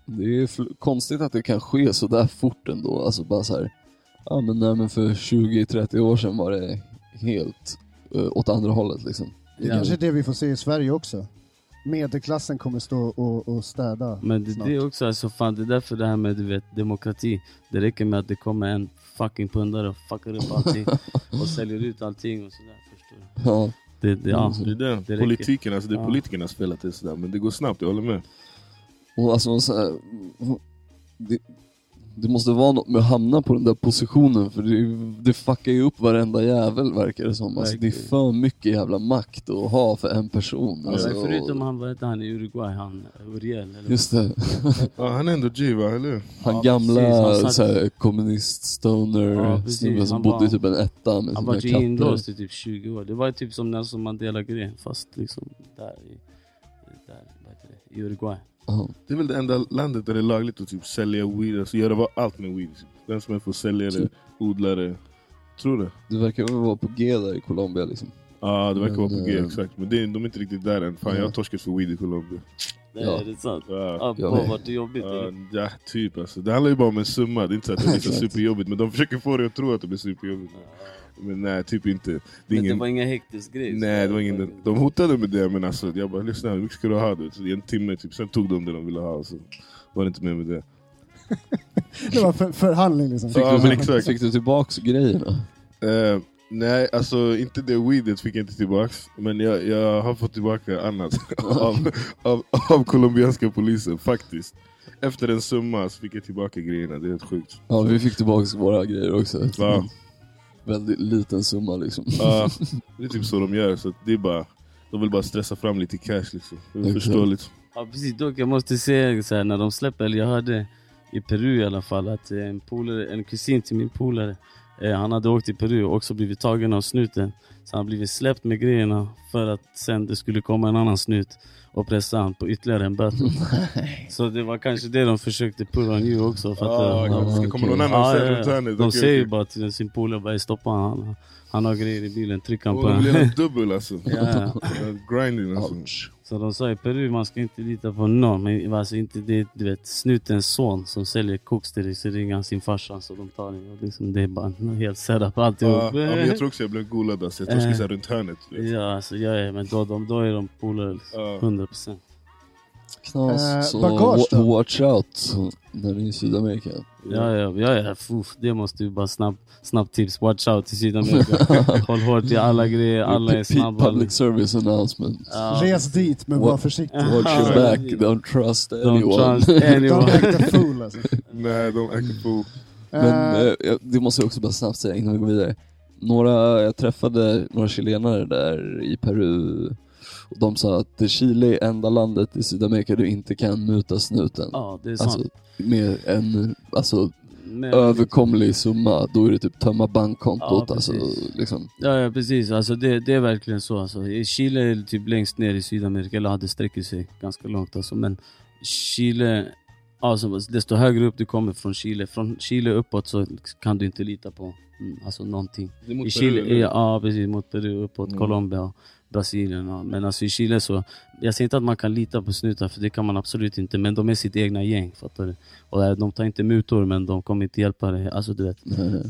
Det är konstigt att det kan ske så där fort ändå. Alltså bara så här, ja men, nej, men för 20-30 år sedan var det helt uh, åt andra hållet liksom. Det är kanske är det vi får se i Sverige också. Medelklassen kommer stå och, och städa Men det, snart. det är också alltså, fan det är därför det här med du vet, demokrati, det räcker med att det kommer en fucking pundare och fuckar upp allting <laughs> och säljer ut allting och sådär. Förstår du? Ja. Det, det, ja, Det är det. räcker. Politiken, alltså det är Ja. politikernas fel att det är sådär, men det går snabbt, jag håller med. Och alltså, så här, det, det måste vara något med att hamna på den där positionen för det, det fuckar ju upp varenda jävel verkar det som. Alltså, det är för mycket jävla makt att ha för en person. Alltså, Ja, förutom han, vad heter han i Uruguay, han Uriel eller Just det. <laughs> Ja, han är ändå G va, eller? Han Ja, gamla precis, han satt- här, kommunist stoner Ja, snubben som han bodde var- i typ en etta med Han sina var ju inlåst i typ 20 år. Det var typ som Nelson Mandela-grejen fast liksom där i, där, vad heter det, i Uruguay. Ja. Det är väl det enda landet där det är lagligt att typ sälja weed, alltså göra allt med weed. Typ. Den som är får sälja det, Typ. odla det. Tror det? Det verkar vara på G där i Colombia liksom. Ja, det verkar vara på G, eh, exakt. Men det, är- de är inte riktigt där än. Fan, Nej. jag har torskat för weed i Colombia. Det Ja. är det sant? Ja. Ja, men- vart det är jobbigt Ja, ja, typ alltså. Det handlar ju bara om en summa, det är inte så att det blir så <laughs> superjobbigt. Men de försöker få dig att tro att det blir superjobbigt. Men nej, typ inte. Det är Men ingen... det var inga häktesgrejer? Nej, det var ingen... De hotade med det, men alltså, jag bara lyssna, hur mycket ska du ha? Du? Så I en timme, typ. sen tog de det de ville ha. och Så var det inte mer med det. <laughs> Det var för, förhandling liksom. Fick, Ja, du, men exakt. fick du tillbaks grejerna? Eh, nej, alltså inte det weedet fick jag inte tillbaks. Men jag, jag har fått tillbaka annat <laughs> av, av, av colombianska polisen, faktiskt. Efter en summa så fick jag tillbaka grejerna, det är helt sjukt. Ja, vi fick tillbaks våra grejer också. Ja. Väldigt liten summa liksom. Ja, <laughs> det är typ så de gör, så att det är bara, de vill bara stressa fram lite cash liksom. Det är förståeligt. Ja precis, dock jag måste säga så här, när de släpper, eller jag hörde i Peru i alla fall att en polare, en kusin till min polare Eh, han hade åkt till Peru och också blivit tagen av snuten. Så han blivit släppt med grejerna för att sen det skulle komma en annan snut och pressa han på ytterligare en böter. <laughs> Så det var kanske det de försökte pull on you också. För att, Ah, eh, det ska komma någon annan Ja, och ja, ja. De okej, säger okej. bara till sin polare, stoppa han. Han har grejer i bilen, tryck han Och på det blir en dubbel alltså. <laughs> Ja. Grinding alltså. Ouch. Så de sa i Peru, man ska inte lita på någon. Men alltså inte det, du vet, snutens son som säljer koks till dig, så ringer han sin farsa så de tar. Och liksom, det är bara en helt setup alltihop. Ja, jag tror också jag blev golad alltså. Jag tror jag skulle säga runt hörnet. Ja, alltså, ja, men då, de, då är de polare. Liksom. Ja. 100 procent. Knas. Eh, så bagage då? wa- watch out när ni är i Sydamerika. Ja, ja, ja, ja uff, det måste ju bara snabbt snabb tips. Watch out i Sydamerika. <laughs> Håll hårt i alla grejer, alla är snabba. Public service announcement. Ja. Res dit men var försiktig. Watch your back, don't trust Don't anyone. trust Don't <laughs> anyone. act a fool alltså. Nej, de act fool. Men Eh, eh, jag- det måste jag också bara snabbt säga innan vi går vidare. Några, jag träffade några chilenare där i Peru och de sa att Chile är enda landet i Sydamerika du inte kan muta snuten. Ja, det är sant. Alltså med en alltså, Men- överkomlig summa, då är det typ tömma bankkontot. Ja, alltså, liksom. Ja, ja precis. Alltså, det, det är verkligen så. Alltså. I Chile är det typ längst ner i Sydamerika, eller hade sträcker sig ganska långt. Alltså. Men Chile, alltså, desto högre upp du kommer från Chile, från Chile uppåt så kan du inte lita på mm, alltså, någonting. Det är mot I Peru, Chile, eller? ja, ja precis, mot Peru, uppåt, Mm. Colombia och Brasilien. Ja. Men alltså i Chile så, jag säger inte att man kan lita på snutar, för det kan man absolut inte. Men de är sitt egna gäng, fattar du? Och här, de tar inte mutor, men de kommer inte hjälpa dig. Alltså du vet,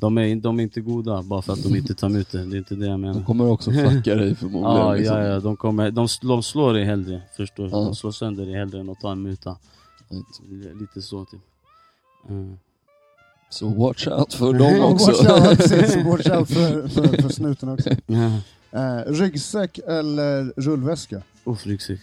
de är, de är inte goda bara för att de inte tar mutor. Det är inte det jag menar. De kommer också fucka dig förmodligen. Ja, liksom. ja, ja, de, kommer, de, de slår dig hellre, förstår du? Ja. De slår sönder dig hellre än att ta en muta. Lite så typ. Mm. Så watch out för dem <laughs> också. Watch out. Watch out <laughs> för, för, för snuten också. Eh, ryggsäck eller rullväska? Uff, ryggsäck.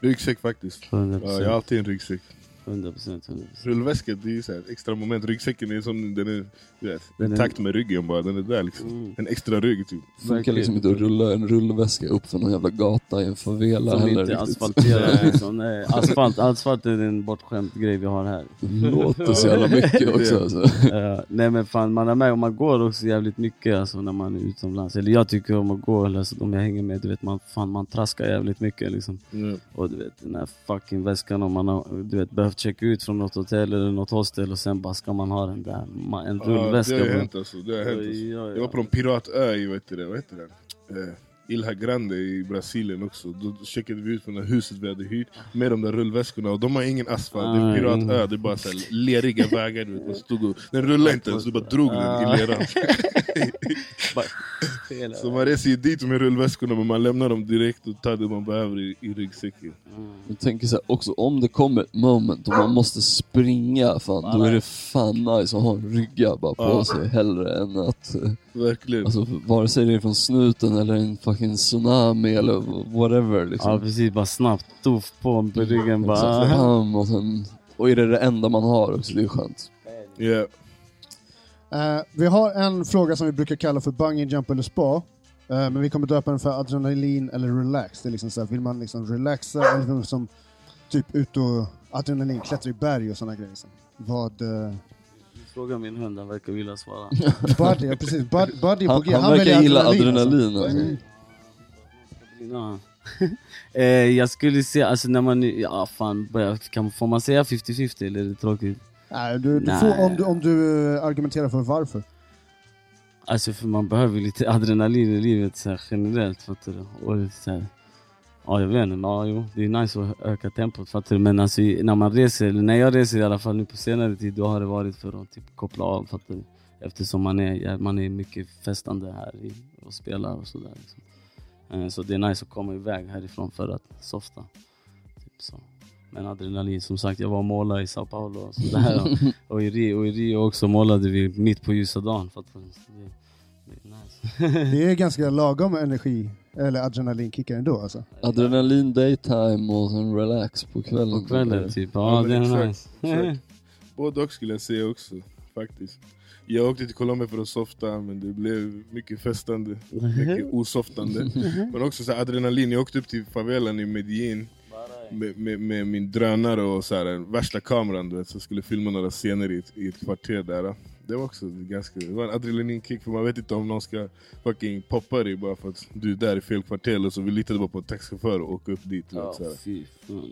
Ryggsäck faktiskt. 100%. Ja, jag har alltid en ryggsäck. 100%, 100%. Rullväska, det är så här extra moment. Ryggsäcken är som, den är, du vet, Den i är- takt med ryggen bara. Den är där liksom. Mm. En extra rygg typ. Funkar liksom inte rulla en rullväska upp för någon jävla gata i en favela Som heller. inte är riktigt. asfalterad <laughs> liksom. Nej, asfalt, asfalt är en bortskämd grej vi har här. Låter så jävla mycket också. Alltså. <laughs> Eh, nej men fan, man är med och man går också jävligt mycket alltså, när man är utomlands. Eller jag tycker om att gå, eller alltså, om jag hänger med, du vet man, fan, man traskar jävligt mycket liksom. Ja. Och du vet den här fucking väskan om man har du vet, behövt checka ut från något hotell eller något hostel och sen bara ska man ha den där, en Ja, det rullväska. har hänt alltså. Det har hänt, alltså. Ja, ja. Jag var på en piratö i, vad heter det, vad heter det? Eh, Ilha Grande i Brasilien också. Då checkade vi ut från det huset vi hade hyrt med de där rullväskorna och de har ingen asfalt, det är Ah, piratö, det är bara så här leriga vägar. Du vet. Man stod och, den rullade inte ens, du bara drog den i leran. <laughs> Hela- Så man reser ju dit med rullväskorna men man lämnar dem direkt och tar det man behöver i, i ryggsäcken. Jag tänker så här, också om det kommer ett moment och man måste springa, fan, då är det fan nice att ha en rygga bara på Ja. sig hellre än att, eh, Verkligen. alltså vare sig det är från snuten eller en fucking tsunami eller whatever liksom. Ja precis, bara snabbt tuff på ryggen bara. och, sen, och är det det enda man har också, det är skönt. Yeah. Eh, vi har en fråga som vi brukar kalla för bungee jump eller spa. Eh, men vi kommer döpa den för adrenalin eller relax. Det är liksom så här, vill man liksom relaxa eller vill man liksom typ ut och adrenalin, klättra i berg och sådana grejer. Vad... Uh, Fråga min hund, han verkar vilja svara. <laughs> Buddy, ja precis. Buddy, Buddy är på Han, G. han, verkar väljer gilla alltså. adrenalin. Alltså. Mm. Ja. <laughs> eh, jag skulle säga, alltså när man, ja fan, börjar- kan, får man säga 50-50 eller är det tråkigt? Nej, du, du Nej. får, om, du, om du eh, argumenterar för varför. Alltså för man behöver lite adrenalin i livet så här, generellt, fattar du? Och så här, ja jag vet inte, ja, jo, det är nice att öka tempot, fattar du? Men alltså när man reser, eller när jag reser i alla fall nu på senare tid, då har det varit för att typ koppla av, fattar du? Eftersom man är, man är mycket festande här och spelar och sådär. Liksom. Eh, Så det är nice att komma iväg härifrån för att softa. Typ så. Men adrenalin, som sagt jag var och målade i Sao Paulo och sådär. och, <laughs> i Rio, och i Rio också målade vi mitt på ljusa dagen. Det, det är nice. <laughs> Det är ganska lagom energi, eller adrenalinkickar ändå alltså. Adrenalin daytime och sen relax på kvällen. På kvällen typ. Ja, Ja, det är exakt, nice. exakt. <laughs> Både och skulle jag säga också, faktiskt. Jag åkte till Colombia för att softa, men det blev mycket festande, mycket osoftande. Men också så adrenalin, jag åkte upp till favelan i Medellin med, med, med min drönare och så här, den värsta kameran du vet, så skulle filma några scener i ett, i ett kvarter där. det var också ganska, det var en adrenalinkick för man vet inte om någon ska fucking poppa dig bara för att du är där i fel kvarter eller så vi litade bara på en taxichaufför och åka upp dit. du vet, Ja, så här.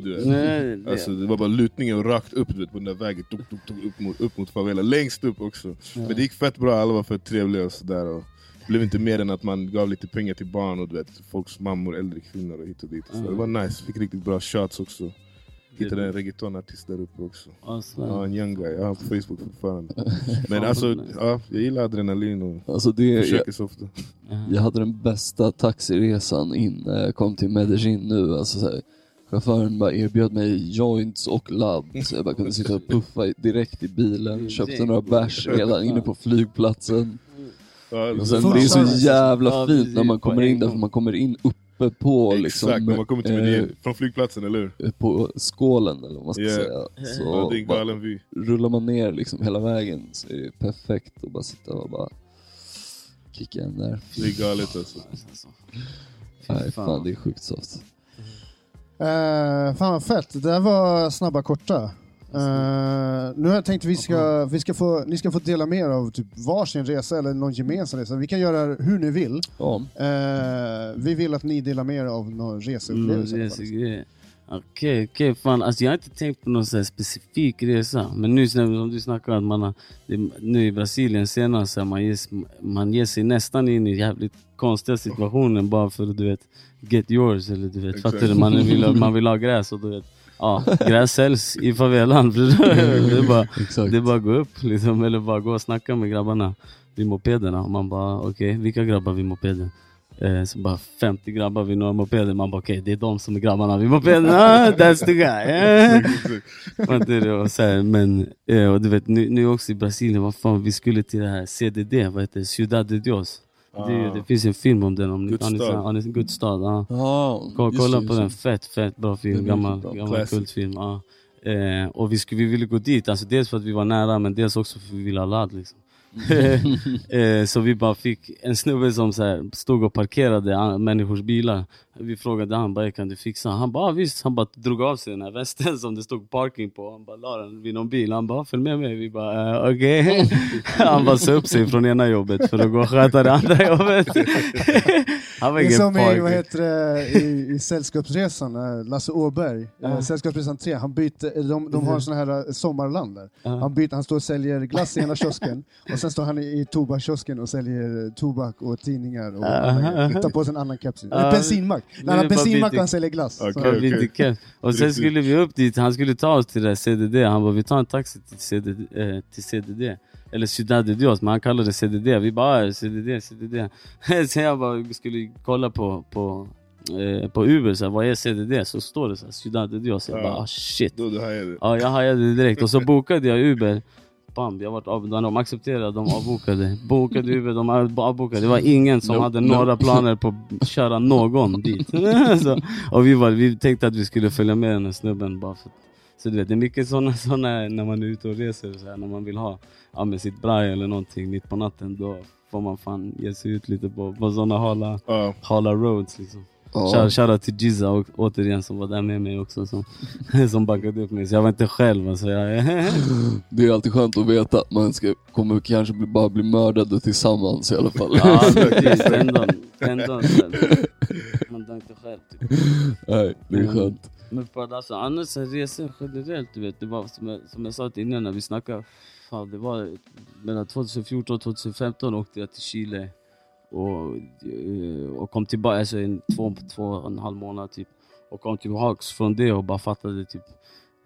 Du vet. Nej, det- Alltså, det var bara lutningen och rakt upp du vet, på den där vägen, tuk, tuk, tuk, upp, mot, upp mot favela, längst upp också. Men det gick fett bra, alla var fett trevliga och sådär. Blev inte mer än att man gav lite pengar till barn och du vet, folks mammor, äldre kvinnor och hit och dit. Så Mm. det var nice, fick riktigt bra shots också. Hittade en reggaetonartist där uppe också. Alltså, Ja, en young guy, jag har på Facebook fortfarande. <laughs> Men alltså, ja, jag gillar adrenalin och Alltså det, jag, försöker så ofta. jag hade den bästa taxiresan in när jag kom till Medellin nu. Alltså så här, chauffören bara erbjöd mig joints och labb. Så jag bara kunde sitta och puffa direkt i bilen. Köpte några bärs redan inne på flygplatsen. Ja, Och sen, det är så jävla Ja, fint när man kommer in där, för man kommer in uppe på liksom, Exakt, när man kommer till eh, från flygplatsen, eller hur? på skålen eller vad man ska Yeah. säga. Så Ja, det är en bara galen vy. rullar man ner liksom hela vägen så är det perfekt att bara sitta och bara kicka in där. Det är galet alltså. Alltså. Nej fan det är sjukt soft. Eh, fan vad fett, det där var snabba korta. Eh, nu har jag tänkt att vi ska, vi ska få, ni ska få dela med er av typ varsin resa eller någon gemensam resa. Vi kan göra hur ni vill. Ja, Eh, vi vill att ni delar med er av någon reseupplevelse. resegrej. Okej, okej. Fan, alltså jag har inte tänkt på någon så specifik resa. Men nu som du snackar att man har, nu i Brasilien senast, man, ger, man ger sig nästan in i jävligt konstiga situationer bara för att du vet, get yours eller du vet, fattar du? Man vill, man vill ha gräs och du vet, ja, gräs säljs i favelan. <laughs> Det är bara, exakt. det är bara att gå upp liksom, eller bara gå och snacka med grabbarna vid mopederna. Och man bara, okej, vilka grabbar vid mopeden? Eh, så bara 50 grabbar vid några mopeder. Man bara, okej, det är de som är grabbarna vid mopeden. <laughs> Ah, that's the guy. Eh. <laughs> Men, eh, och du vet, nu, nu också i Brasilien, vad fan, vi skulle till det här CDD, vad heter det? Ciudad de Dios. Det, det finns en film om den, om ni Guds har ni stad. sett- har ni sett Guds stad. Ja. Ja, Kolla, just på just den, fett fett bra film, gammal, bra. gammal Classic. kultfilm. Ja. Eh, och vi, skulle, vi ville gå dit, alltså dels för att vi var nära men dels också för att vi ville ha ladd. Liksom. <laughs> eh, så vi bara fick en snubbe som så här, stod och parkerade människors bilar. Vi frågade han bara kan du fixa? Han bara "Ah, visst, han bara drog av sig den här västen som det stod parking på. Han bara la den vid någon bil. Han bara följ med mig. Vi bara eh, okej. <laughs> han bara sa upp sig från ena jobbet för att gå och sköta det andra jobbet. <laughs> han var Det är som i, vad heter det, i, i Sällskapsresan, eh, Lasse Åberg, ja. Sällskapsresan 3, han byter, de, de har en sån här eh, sommarland där. Han, byter, han står och säljer glass i ena kiosken och sen står han i, i tobakskiosken och säljer eh, tobak och tidningar och grejer. tar på sig en annan keps. Ja. bensinmack. När han har det bara bensinmack byter- och han säljer glass. Lite kul. Och sen skulle vi upp dit, han skulle ta oss till det CDD, han bara vi tar en taxi till CDD, eh, till CDD. Eller Ciudad de Dios, men han kallade det CDD. Vi bara "Ah, CDD, CDD. Sen <laughs> jag bara vi skulle kolla på, på, eh, på Uber, så här, vad är CDD? Så står det så här, Ciudad de Dios. Jag Ja. bara ah, shit. Då du hajade. Ja, jag hajade det direkt. Och så bokade jag Uber. Bam, jag vart av, de accepterade, de avbokade. Bokade Uber, de av- avbokade. Det var ingen som No, hade no. några planer på att köra någon dit. <laughs> så, och vi, var, vi tänkte att vi skulle följa med den här snubben bara för Så du vet, det är mycket sådana såna när man är ute och reser, så här, när man vill ha ja, med sitt braj eller någonting mitt på natten. Då får man fan ge sig ut lite på, på sådana hala, Ja, hala roads liksom. Ja. Shout- Shoutout till Giza och, återigen som var där med mig också som, <laughs> som backade upp mig. Så jag var inte själv alltså. Jag, <laughs> Det är alltid skönt att veta att man ska, kommer kanske bli, bara bli mördade tillsammans i alla fall. ja precis, ändå, ändå. Man dör inte själv typ. Nej, det är skönt. Men på att alltså, annars resor generellt, du vet, det var som jag, som jag sa innan när vi snackade, fan, det var mellan 2014 och 2015 åkte jag till Chile och, eh, och kom tillbaka, alltså en två, två och en halv månad typ. Och kom tillbaks från det och bara fattade typ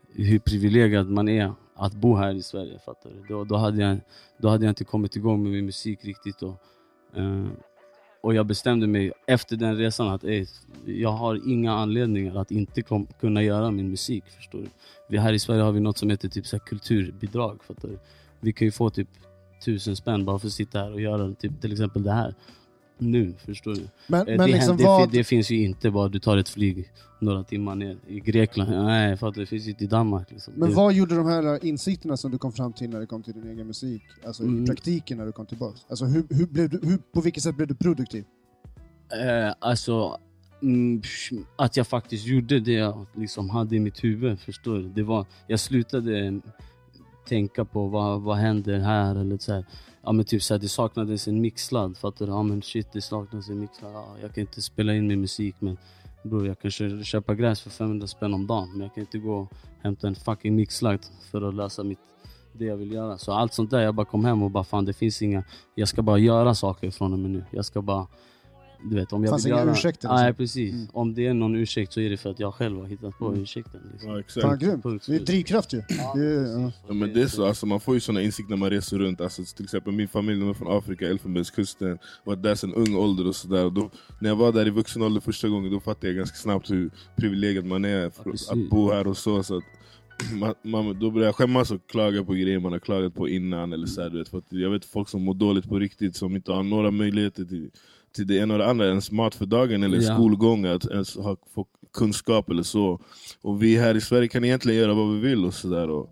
hur privilegierad man är att bo här i Sverige. Fattar du? Då, då, hade jag, då hade jag inte kommit igång med min musik riktigt. Och, eh, och jag bestämde mig efter den resan att ey, jag har inga anledningar att inte kom, kunna göra min musik. Förstår du? Vi här i Sverige har vi något som heter typ så här kulturbidrag. Fattar du? Vi kan ju få typ tusen spänn bara för att sitta här och göra typ, till exempel det här. Nu, förstår du? Men, Eh, men det, liksom det, vad... det finns ju inte bara du tar ett flyg några timmar ner i Grekland. Nej, för att det finns ju inte i Danmark. Liksom. Men det, vad gjorde de här insikterna som du kom fram till när det kom till din egen musik? Alltså i Mm. praktiken när du kom tillbaka? Alltså hur, hur blev du, hur, på vilket sätt blev du produktiv? Eh, alltså, mm, att jag faktiskt gjorde det jag liksom hade i mitt huvud, förstår du? Det var, jag slutade tänka på vad, vad händer här eller så här. Ja men typ såhär, det saknades en mixlad. fattar du? Ja men shit det saknades en mixlad. ja, jag kan inte spela in min musik men bror jag kan köpa gräs för 500 spänn om dagen men jag kan inte gå och hämta en fucking mixlad för att lösa mitt, det jag vill göra. Så allt sånt där, jag bara kom hem och bara fan det finns inga, jag ska bara göra saker från och med nu. Jag ska bara, du vet om jag Fanns vill inga göra... ursäkter, Nej liksom. precis. Mm. Om det är någon ursäkt så är det för att jag själv har hittat på ursäkten. Liksom. Ja, exakt. Fan grymt. Punkt Det är drivkraft ju. Är, ja. Ja, men det är så, alltså, man får ju såna insikter när man reser runt. Alltså, till exempel min familj de är från Afrika, Elfenbenskusten. Varit där sedan ung ålder och sådär. När jag var där i vuxen ålder första gången då fattade jag ganska snabbt hur privilegierad man är för precis. att bo här och så. så att, <clears throat> man, man, då börjar jag skämmas och klaga på grejer man har klagat på innan. Eller så här, du vet, för att jag vet folk som mår dåligt på riktigt, som inte har några möjligheter till, till det ena och det andra. Ens mat för dagen eller Ja. skolgång, att ens ha, få kunskap eller så. Och vi här i Sverige kan egentligen göra vad vi vill och sådär. Ja.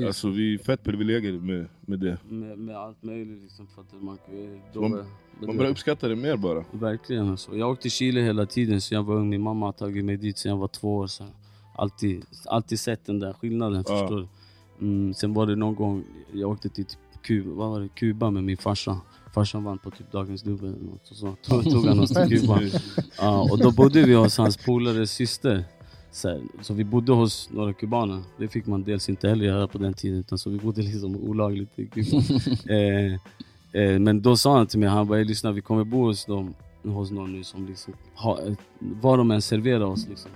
Eh, alltså vi är fett privilegierade med, med det. med, med allt möjligt liksom. För att man, då, Man- Man börjar uppskatta det mer bara. Verkligen alltså. Jag åkte till Chile hela tiden så jag var ung. Min mamma har tagit mig dit sen jag var två år. Så alltid, alltid sett den där skillnaden, Ja. förstår du? Mm, sen var det någon gång jag åkte till Kuba, vad var det? Kuba med min farsa. Farsan vann på typ Dagens Dubbel eller något. Och så tog, tog han oss till Kuba. <laughs> Ja, och då bodde vi hos hans polares syster. Så, här, så vi bodde hos några kubaner. Det fick man dels inte heller göra på den tiden. Utan så vi bodde liksom olagligt i Kuba. <laughs> eh, eh, men då sa han till mig, han bara "Ey, lyssna vi kommer bo hos, dem, hos någon nu som liksom har, vad de än serverar oss liksom.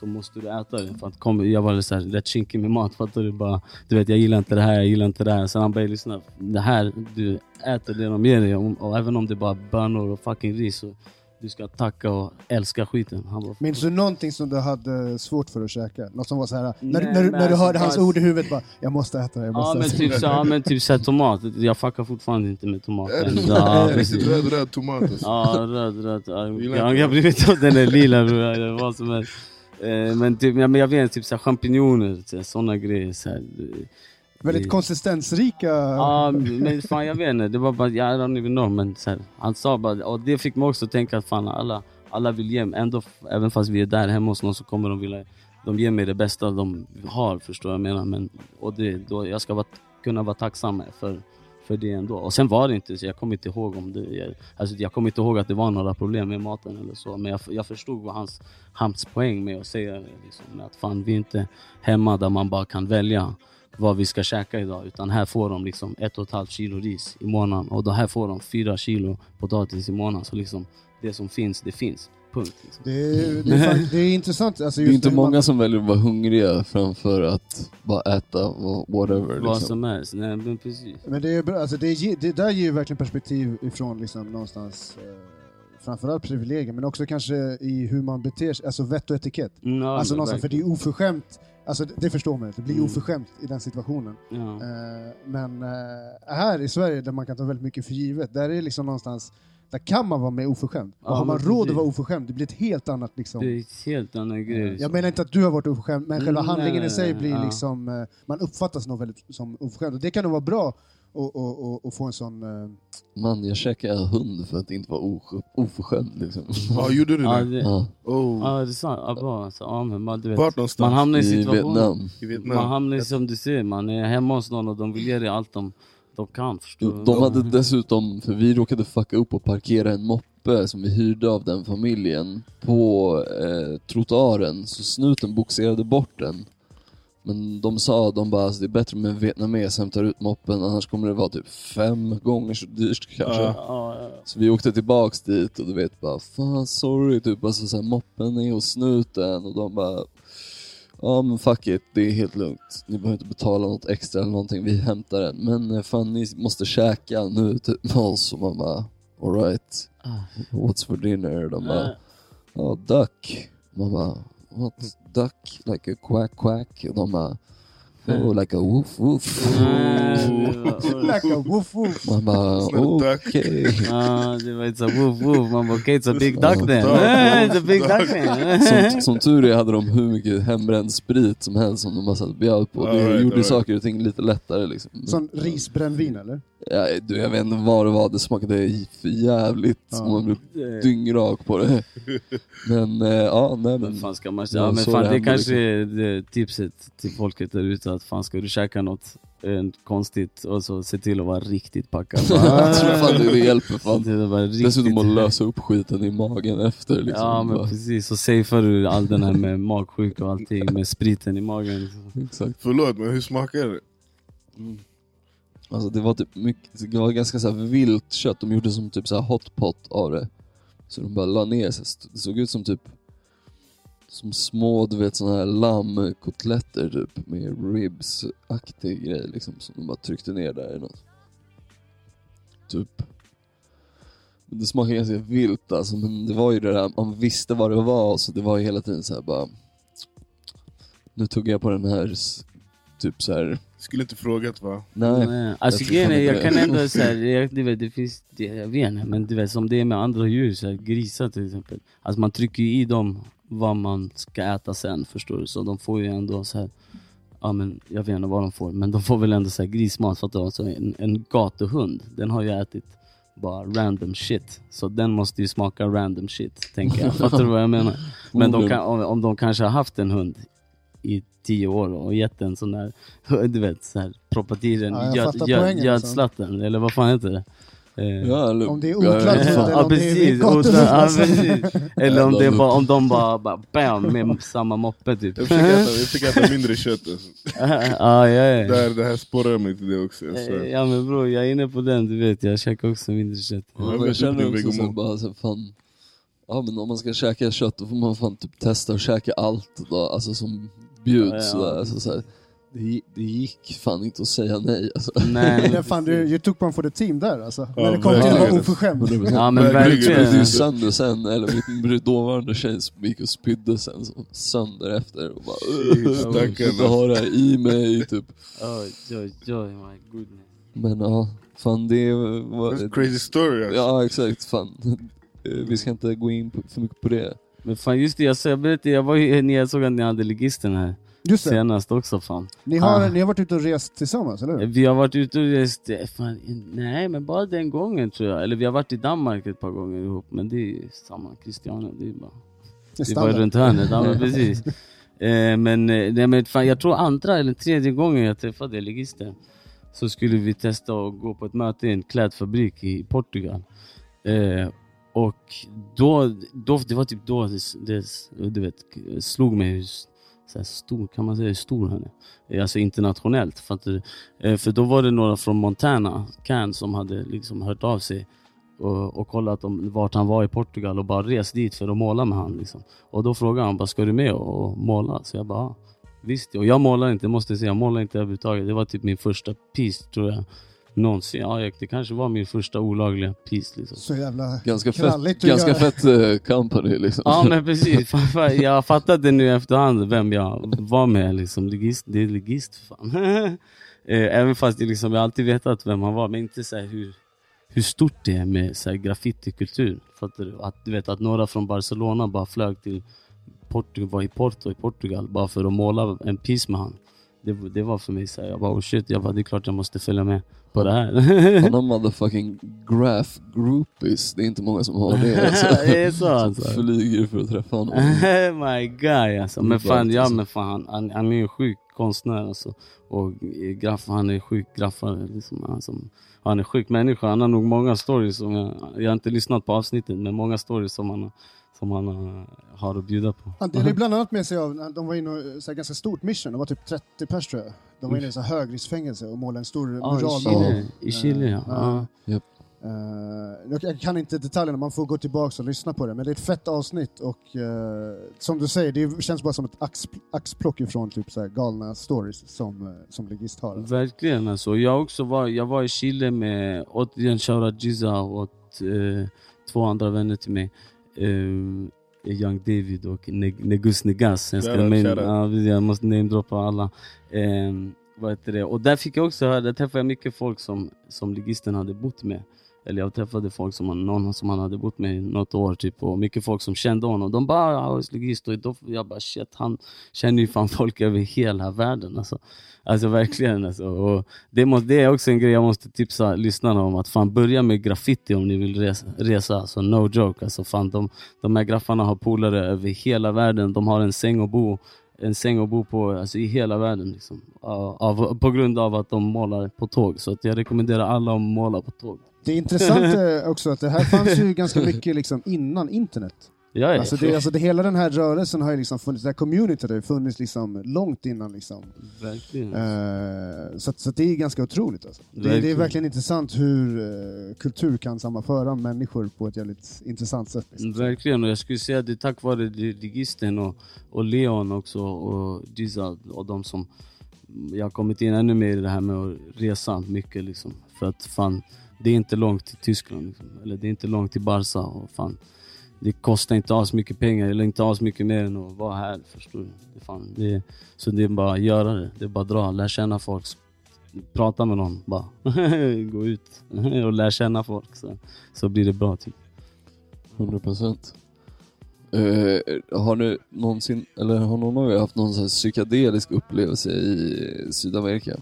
Så måste du äta det. För att kom, jag var så här, rätt kinkig med mat. Fattar du? Bara, du vet jag gillar inte det här, jag gillar inte det här. Sen han bara "Ey, lyssna, det här, du äter det de ger dig. Och, och även om det är bara bönor och fucking ris. Så, du ska tacka och älska skiten. Han bara, Minns du någonting som du hade svårt för att käka? Något som var så här, när, Nej, när, du- men när du alltså, hörde hans bara- ord i huvudet bara, jag måste äta det, jag Ja måste men äta typ, det. så, ja, men typ så här, tomat, jag fuckar fortfarande inte med tomat. Ja, Riktigt röd, röd tomat alltså. Ja, röd, röd. Ja, Jag inte har blivit av den är lila bror, eller vad som helst. Eh, Men, typ, ja, men jag vet, typ så här, champinjoner, sådana grejer. Så här. Väldigt Det- konsistensrika. Ja, men fan jag vet inte. Det var bara, jag don't even know. Men så här, han sa bara, och det fick mig också tänka att fan alla, alla vill ge mig, ändå, även fast vi är där hemma hos någon så kommer de vilja, de ger mig det bästa de har, förstår jag menar. Men, och det, då, jag ska vara, kunna vara tacksam för, för det ändå. Och sen var det inte så, jag kommer inte ihåg om det, jag, alltså jag kommer inte ihåg att det var några problem med maten eller så. Men jag, jag förstod vad hans, hans poäng med att säga liksom, med att fan vi är inte hemma där man bara kan välja vad vi ska käka idag. Utan här får de liksom ett och ett halvt kilo ris i månaden. Och då här får de fyra kilo potatis i månaden. Så liksom det som finns, det finns. Punkt. Liksom. Det, är, det, är det är intressant. Alltså Det är inte hur man- många som väljer att vara hungriga framför att bara äta whatever. Vad Liksom. som helst. Nej men precis. Men det, är bra, alltså det, det där ger ju verkligen perspektiv ifrån liksom någonstans, eh, framförallt privilegier, men också kanske i hur man beter sig, alltså vett och etikett. Mm, ja, alltså någonstans, för det är oförskämt, alltså det, det förstår man, det blir Mm. oförskämt i den situationen. Ja. Eh, men eh, här i Sverige, där man kan ta väldigt mycket för givet, där är det liksom någonstans, där kan man vara mer oförskämd. Ja, och har man råd att vara oförskämd, det blir ett helt annat liksom... Det är ett helt annan grej. Jag liksom. menar inte att du har varit oförskämd, men själva Mm, handlingen nej, i sig blir ja. liksom, eh, man uppfattas nog väldigt som oförskämd. Och det kan nog vara bra att- få en sån... eh, Man, jag käkade hund för att inte vara oförskämd liksom. Ja, gjorde du Ja, det? det, Ja, Oh. ja, det är sant. Ja. Alltså, men man, du vet, Vart någonstans? man hamnar i. Vietnam. I Vietnam? Man hamnar i, som du säger, man är hemma hos någon och de vill ge dig allt de, de kan. Förstår du? De hade dessutom, för vi råkade fucka upp och parkera en moppe som vi hyrde av den familjen på eh, trottoaren, så snuten boxerade bort den. Men de sa, de bara, alltså, det är bättre med en vietnames hämtar ut moppen, annars kommer det vara typ fem gånger så dyrt kanske. Ja. Ja, ja. Så vi åkte tillbaks dit och du vet bara, fan sorry, typ alltså så här, moppen är hos snuten och de bara, ja men fuck it, det är helt lugnt. Ni behöver inte betala något extra eller någonting, vi hämtar den. Men eh, fan ni måste käka nu typ med oss och man bara, alright, Ah. what's for dinner? De bara, ja duck. Man bara, what duck? Like a quack quack? Och de bara, oh like a woof woof. Like a woof woof. Man bara, okej. Ah, det var inte så woof woof, man bara okej, it's a big duck then. <laughs> It's a big duck then. Som, som tur är hade de hur mycket hembränd sprit som helst som de bara satt och bjöd på. Det right, gjorde right. saker och ting lite lättare liksom. Sån risbrännvin eller? Ja, du, jag vet inte vad det var, det smakade för jävligt. Ja. Man blev dyngrak på det. Men eh, ja, nej Vad men. fan ska man Ja, säga? Ja, men fan, det det händer kanske är det tipset till folket där ute. Att fan ska du käka något eh, konstigt och så se till att vara riktigt packad. <laughs> Jag tror fan det, det hjälper fan. Det var riktigt... Dessutom att lösa upp skiten i magen efter liksom. Ja men Bara- precis, så safear du all den här med magsjuka och allting med spriten i magen. Exakt. Förlåt men hur smakar det? Alltså det var typ mycket, det var ganska så här vilt kött, de gjorde som typ så här hotpot av det. Så de bara la ner sig, det såg ut som typ som små, du vet såna här lammkotletter typ med ribs-aktig grej liksom som de bara tryckte ner där i något. Typ. Men det smakade ganska vilt alltså, men det var ju det där, man visste vad det var så det var ju hela tiden så här bara Nu tog jag på den här typ så här. Skulle inte frågat va? nej. Nej, Alltså grejen är, inte jag det. kan ändå säga, jag, du vet, det finns, det, jag vet inte, men du vet som det är med andra djur, så här, grisar till exempel. Alltså man trycker ju i dem vad man ska äta sen förstår du, så de får ju ändå så här. Ja men jag vet inte vad de får, men de får väl ändå så här grismat fattar du? Alltså en, en gatuhund, den har ju ätit bara random shit. Så den måste ju smaka random shit, tänker jag. <laughs> Fattar du vad jag menar? Men de kan, om, om de kanske har haft en hund i tio år och gett en sån där, <laughs> du vet, så här, proppat i den, Ja, jag göd, fattar göd, poängen, alltså. gödslatten, eller vad fan heter det? Ja, eller, Om det är oklart eller Ja om det är precis, och, ja, precis. Eller om, det bara, om de bara, bara bam med samma moppe typ. Jag försöker äta, <laughs> jag försöker äta mindre kött alltså. ja, ja, ja. det, här, det här sporrar mig till det också. Ja men bror, jag är inne på den, du vet, jag käkar också mindre kött. Ja, Jag jag känner också så bara så fan Ja men om man ska käka kött då får man fan typ testa att käka allt då, alltså som bjuds Ja, ja. sådär. Alltså, så här, det, det gick fan inte att säga nej alltså. Nej, Men <laughs> fan, du, you took one for the team där alltså. Ja, När det kom till att vara oförskämd. ja men Verkligen. Sönder sen, eller min dåvarande tjej som gick och spydde sen så sönder efter och bara "Ugh, Stackarn, jag vill inte ha det här i mig typ. Oj, oj, oj, my goodness. Men ja, fan det var... Crazy story alltså. Ja exakt, fan. Eh, Vi ska inte gå in på, för mycket på det. Men fan just det, jag, jag berättade, jag var ju, jag såg att ni hade ligisten här Just det, senast också fan. ni har, Ah. ni har varit ute och rest tillsammans, eller hur? Vi har varit ute och rest, eh, fan, nej men bara den gången tror jag. Eller vi har varit i Danmark ett par gånger ihop, men det är samma, Christiania, det är bara Det är Det var standard. runt hörnet, ja men precis. <laughs> Eh, men, eh, nej, men fan, jag tror andra eller tredje gången jag träffade ligisten så skulle vi testa att gå på ett möte i en klädfabrik i Portugal. Eh, och då, då, det var typ då det, det du vet, slog mig hur så här stor, kan man säga hur stor han är? Eh, alltså internationellt. För, att, eh, eh, för då var det några från Montana, Can, som hade liksom hört av sig och, och kollat om, vart han var i Portugal och bara rest dit för att måla med han. Liksom. Och då frågade han bara, ska du med och, och måla? Så jag bara, ja, visst. Och jag målar inte, måste jag säga. Jag målar inte överhuvudtaget. Det var typ min första piece tror jag. Någonsin. Ja, det kanske var min första olagliga piece. Liksom. Så jävla Ganska kralligt fett, att ganska göra. fett eh, company liksom. Ja men precis, jag fattade nu efterhand vem jag var med. Liksom. Ligist, det är ligist fan. <laughs> Eh, Även fast jag, liksom, jag alltid vetat vem han var, men inte så här hur, hur stort det är med så här graffitikultur. Fattar du? Att, du vet att några från Barcelona bara flög till Portugal, var i Porto i Portugal bara för att måla en piece med han. Det, det var för mig så här, jag bara oh shit, jag bara, det är klart jag måste följa med på det här. Han har <laughs> motherfucking graph groupies, det är inte många som har <laughs> det. Alltså. Det är så, alltså. Som flyger för att träffa honom. <laughs> My guy alltså. Men fan, ja alltså. men fan han, han, han är en sjuk konstnär alltså. Och eh, graff, han är en sjuk graffare liksom. Alltså, han är en sjuk människa. Han har nog många stories som jag, jag har inte lyssnat på avsnittet, men många stories som han, som han eh, har att bjuda på. Han delade bland annat med sig av, de var inne och, så här, ganska stort mission, de var typ 30 pers tror jag. De var inne i så högriskfängelse och målade en stor i mural. I Chile ja. Eh, jag- kan inte detaljerna, man får gå tillbaka och lyssna på det. Men det är ett fett avsnitt och eh, som du säger, det känns bara som ett ax, axplock ifrån typ så galna stories som, eh, som ligist har. Verkligen alltså. Jag också var, jag var i Chile med återigen shoutout Giza och eh, två andra vänner till mig. Young David och Ne- Negus Negas. Jag, ska main, ja, jag måste namedroppa alla. Eh, vad heter det? Och där fick jag också höra, där träffade jag mycket folk som, som ligisten hade bott med. Eller jag träffade folk som han, någon som han hade bott med i något år typ och mycket folk som kände honom. De bara ja, jag ligist och då, jag bara shit han känner ju fan folk över hela världen alltså. Alltså verkligen alltså. Och det, måste, det är också en grej jag måste tipsa lyssnarna om att fan börja med graffiti om ni vill resa. resa. Alltså no joke alltså fan de, de här graffarna har polare över hela världen. De har en säng att bo en säng att bo på alltså, i hela världen. Liksom. Av, av, på grund av att de målar på tåg. Så att jag rekommenderar alla att måla på tåg. Det är intressant eh, också att det här fanns ju <laughs> ganska mycket liksom innan internet. Ja, ja, Alltså det, alltså det, hela den här rörelsen har ju liksom funnits, det här communityt har ju funnits liksom långt innan. Liksom. verkligen. Eh, så, så det är ganska otroligt. Alltså. Det, det är Verkligen. intressant hur eh, kultur kan sammanföra människor på ett jävligt intressant sätt. Liksom. Verkligen, och jag skulle säga att det är tack vare Digisten och, och Leon också och Giza och de som jag har kommit in ännu mer i det här med att resa mycket liksom. För att fan, det är inte långt till Tyskland liksom. eller det är inte långt till Barca och fan det kostar inte alls mycket pengar eller inte alls mycket mer än att vara här, förstår du? Det fan, det är, så det är bara att göra det, det är bara att dra, lär känna folk, prata med någon bara. <laughs> Gå ut och lär känna folk så, så blir det bra typ. 100 procent. Uh, har du någonsin, eller har någon av er haft någon sån här psykedelisk upplevelse i Sydamerika?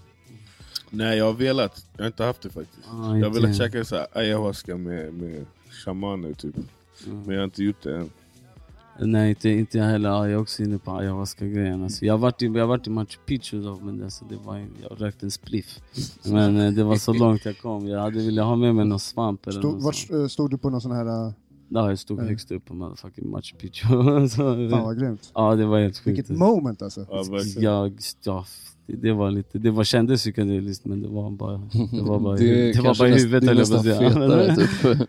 Nej jag har velat, jag har inte haft det faktiskt. Ah, Jag har velat käka så här ayahuasca med, med shamaner typ. Mm. Men jag har inte gjort det än. Nej inte, inte jag heller, Ja, jag är också inne på ayahuasca-grejen. Alltså, jag har varit i, jag har varit i Machu Picchu då, men alltså, det var, jag rökte en spliff. Men eh, det var så <laughs> långt jag kom. Jag hade velat ha med mig någon svamp eller Stod, något vart sånt. eh, stod du på någon sån här... eh, Ja, jag stod Mm. högst upp på motherfucking Machu Picchu. <laughs> så, Fan vad grymt. ja, det var helt sjukt. Vilket moment alltså. Ja, jag, ja, det, det var lite, det var, kändes psykedeliskt men det var bara, det var bara, <laughs> det det, var bara i huvudet det är nästan fetare <laughs> typ.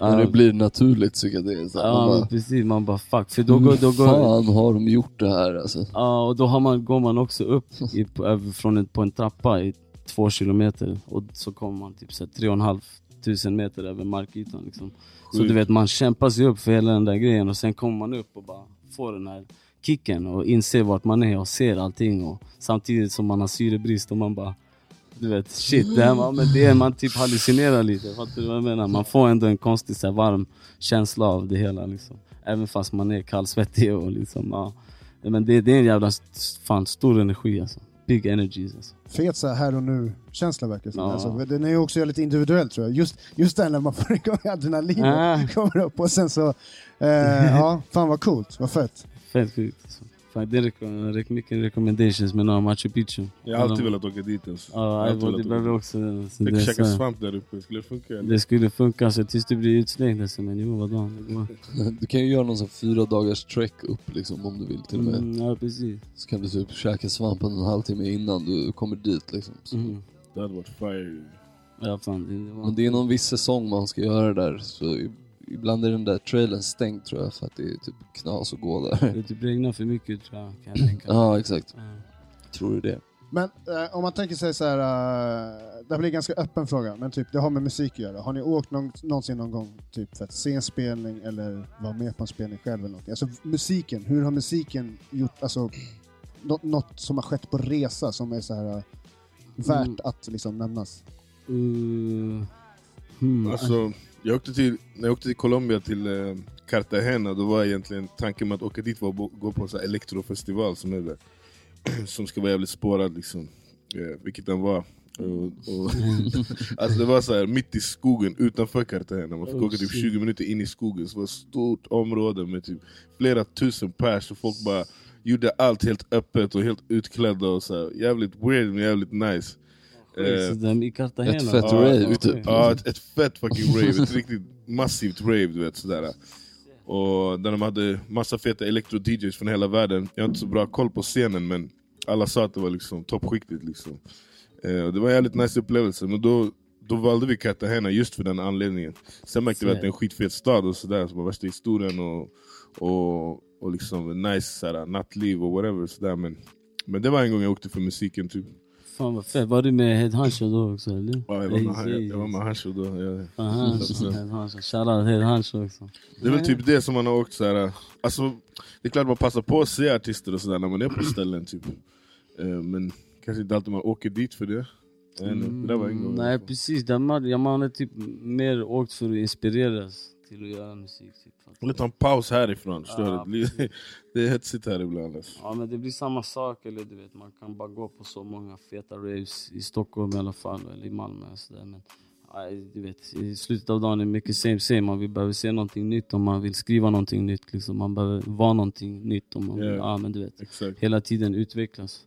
När det blir naturligt psykedeliskt. Ja, bara, precis. Man bara fuck. För då går, då går, fan har de gjort det här alltså? Ja, och då har man, går man också upp i, från en, på en trappa i två kilometer och så kommer man typ så här, tre och en halv tusen meter över markytan. Liksom. Så du vet, man kämpar sig upp för hela den där grejen och sen kommer man upp och bara får den här kicken och inser vart man är och ser allting och samtidigt som man har syrebrist och man bara du vet, shit, det, här, var- men det är, man typ hallucinerar lite. Fattar du vad jag menar? Man får ändå en konstig så här, varm känsla av det hela. Liksom. Även fast man är kallsvettig och liksom, ja. Men det, det är en jävla fan, stor energi alltså. Big energies alltså. Fet så här, och nu-känsla verkar det. Ja. alltså, Den är ju också lite individuell tror jag. Just, just den när man <laughs> får igång adrenalinet Ah. kommer upp och sen så... Eh, ja, fan vad coolt, vad fett. Fett sjukt alltså. Fan, det mycket recommendations med några Machu Picchu. Jag har alltid velat åka dit alltså. Jag Ja, alltid det velat åka behöver också... Så Tänk det, käka svamp där uppe, skulle det funka? eller? det skulle funka alltså, tills du blir utslängd alltså, men jo vadå? Det. Du kan ju göra någon sån fyra dagars trek upp liksom om du vill till och med. Mm, ja precis. Så kan du typ käka svampen en halvtimme innan du kommer dit liksom. Så. Mm. Det hade varit fire. Ja fan, det, det var... Men det är någon viss säsong man ska göra det där, så ibland är den där trailern stängd tror jag för att det är typ knas att gå där. Det typ regnar för mycket tror jag, kan jag tänka mig. Ja, exakt. Ja. Tror du det? Men eh, om man tänker sig så här, eh, det här blir en ganska öppen fråga, men typ det har med musik att göra. Har ni åkt någon, någonsin någon gång typ för att se en spelning eller vara med på en spelning själv eller någonting? Alltså musiken, hur har musiken gjort, alltså nå- något som har skett på resa som är så här eh, värt Mm. att liksom nämnas? Uh, hmm. Alltså, jag åkte till, när jag åkte till Colombia till eh, Cartagena, då var egentligen tanken med att åka dit var att gå på en sån elektrofestival som är där. <clears throat> som ska vara jävligt spårad liksom, eh, vilket den var. Och, och, <laughs> alltså det var så här mitt i skogen utanför Cartagena, man fick Oh, åka typ shit. 20 minuter in i skogen, så det var ett stort område med typ flera tusen pers och folk bara gjorde allt helt öppet och helt utklädda och så här, jävligt weird men jävligt nice. Eh, Så den i Cartagena? Ett fett Ja, rave, typ. Ja, ett, ett fett fucking rave, ett riktigt massivt rave du vet sådär. Och där de hade massa feta elektro-DJs från hela världen. Jag har inte så bra koll på scenen men alla sa att det var liksom toppskiktigt liksom. Eh, det var en jävligt nice upplevelse, men då, då valde vi Cartagena just för den anledningen. Sen märkte vi att det är en skitfet stad och sådär, som har värsta historien och, och, och liksom nice såhär, nattliv och whatever sådär. Men, men det var en gång jag åkte för musiken typ. Fan vad fett. Var du med Head då också eller? Ja, jag var med, jag var med Hancho då. Shoutout Head också. Det är väl typ det som man har åkt så här. Alltså, det är klart man passar på att se artister och sådär när man är på ställen typ. Eh, Men kanske inte alltid man åker dit för det. Inte, Det där var en gång. Mm, Nej precis, man, man är typ mer åkt för att inspireras till att göra musik. Typ. Jag vill ta en paus härifrån, förstår Ja, du? Det blir- <laughs> Det är hetsigt här ibland alltså. Ja men det blir samma sak, eller du vet man kan bara gå på så många feta raves i Stockholm i alla fall, eller i Malmö och sådär. Men Nej, du vet, I slutet av dagen är det mycket same same. Man vill behöver se någonting nytt om man vill skriva någonting nytt. Liksom. Man behöver vara någonting nytt. Om man vill, Ja. ja, men du vet, hela tiden utvecklas.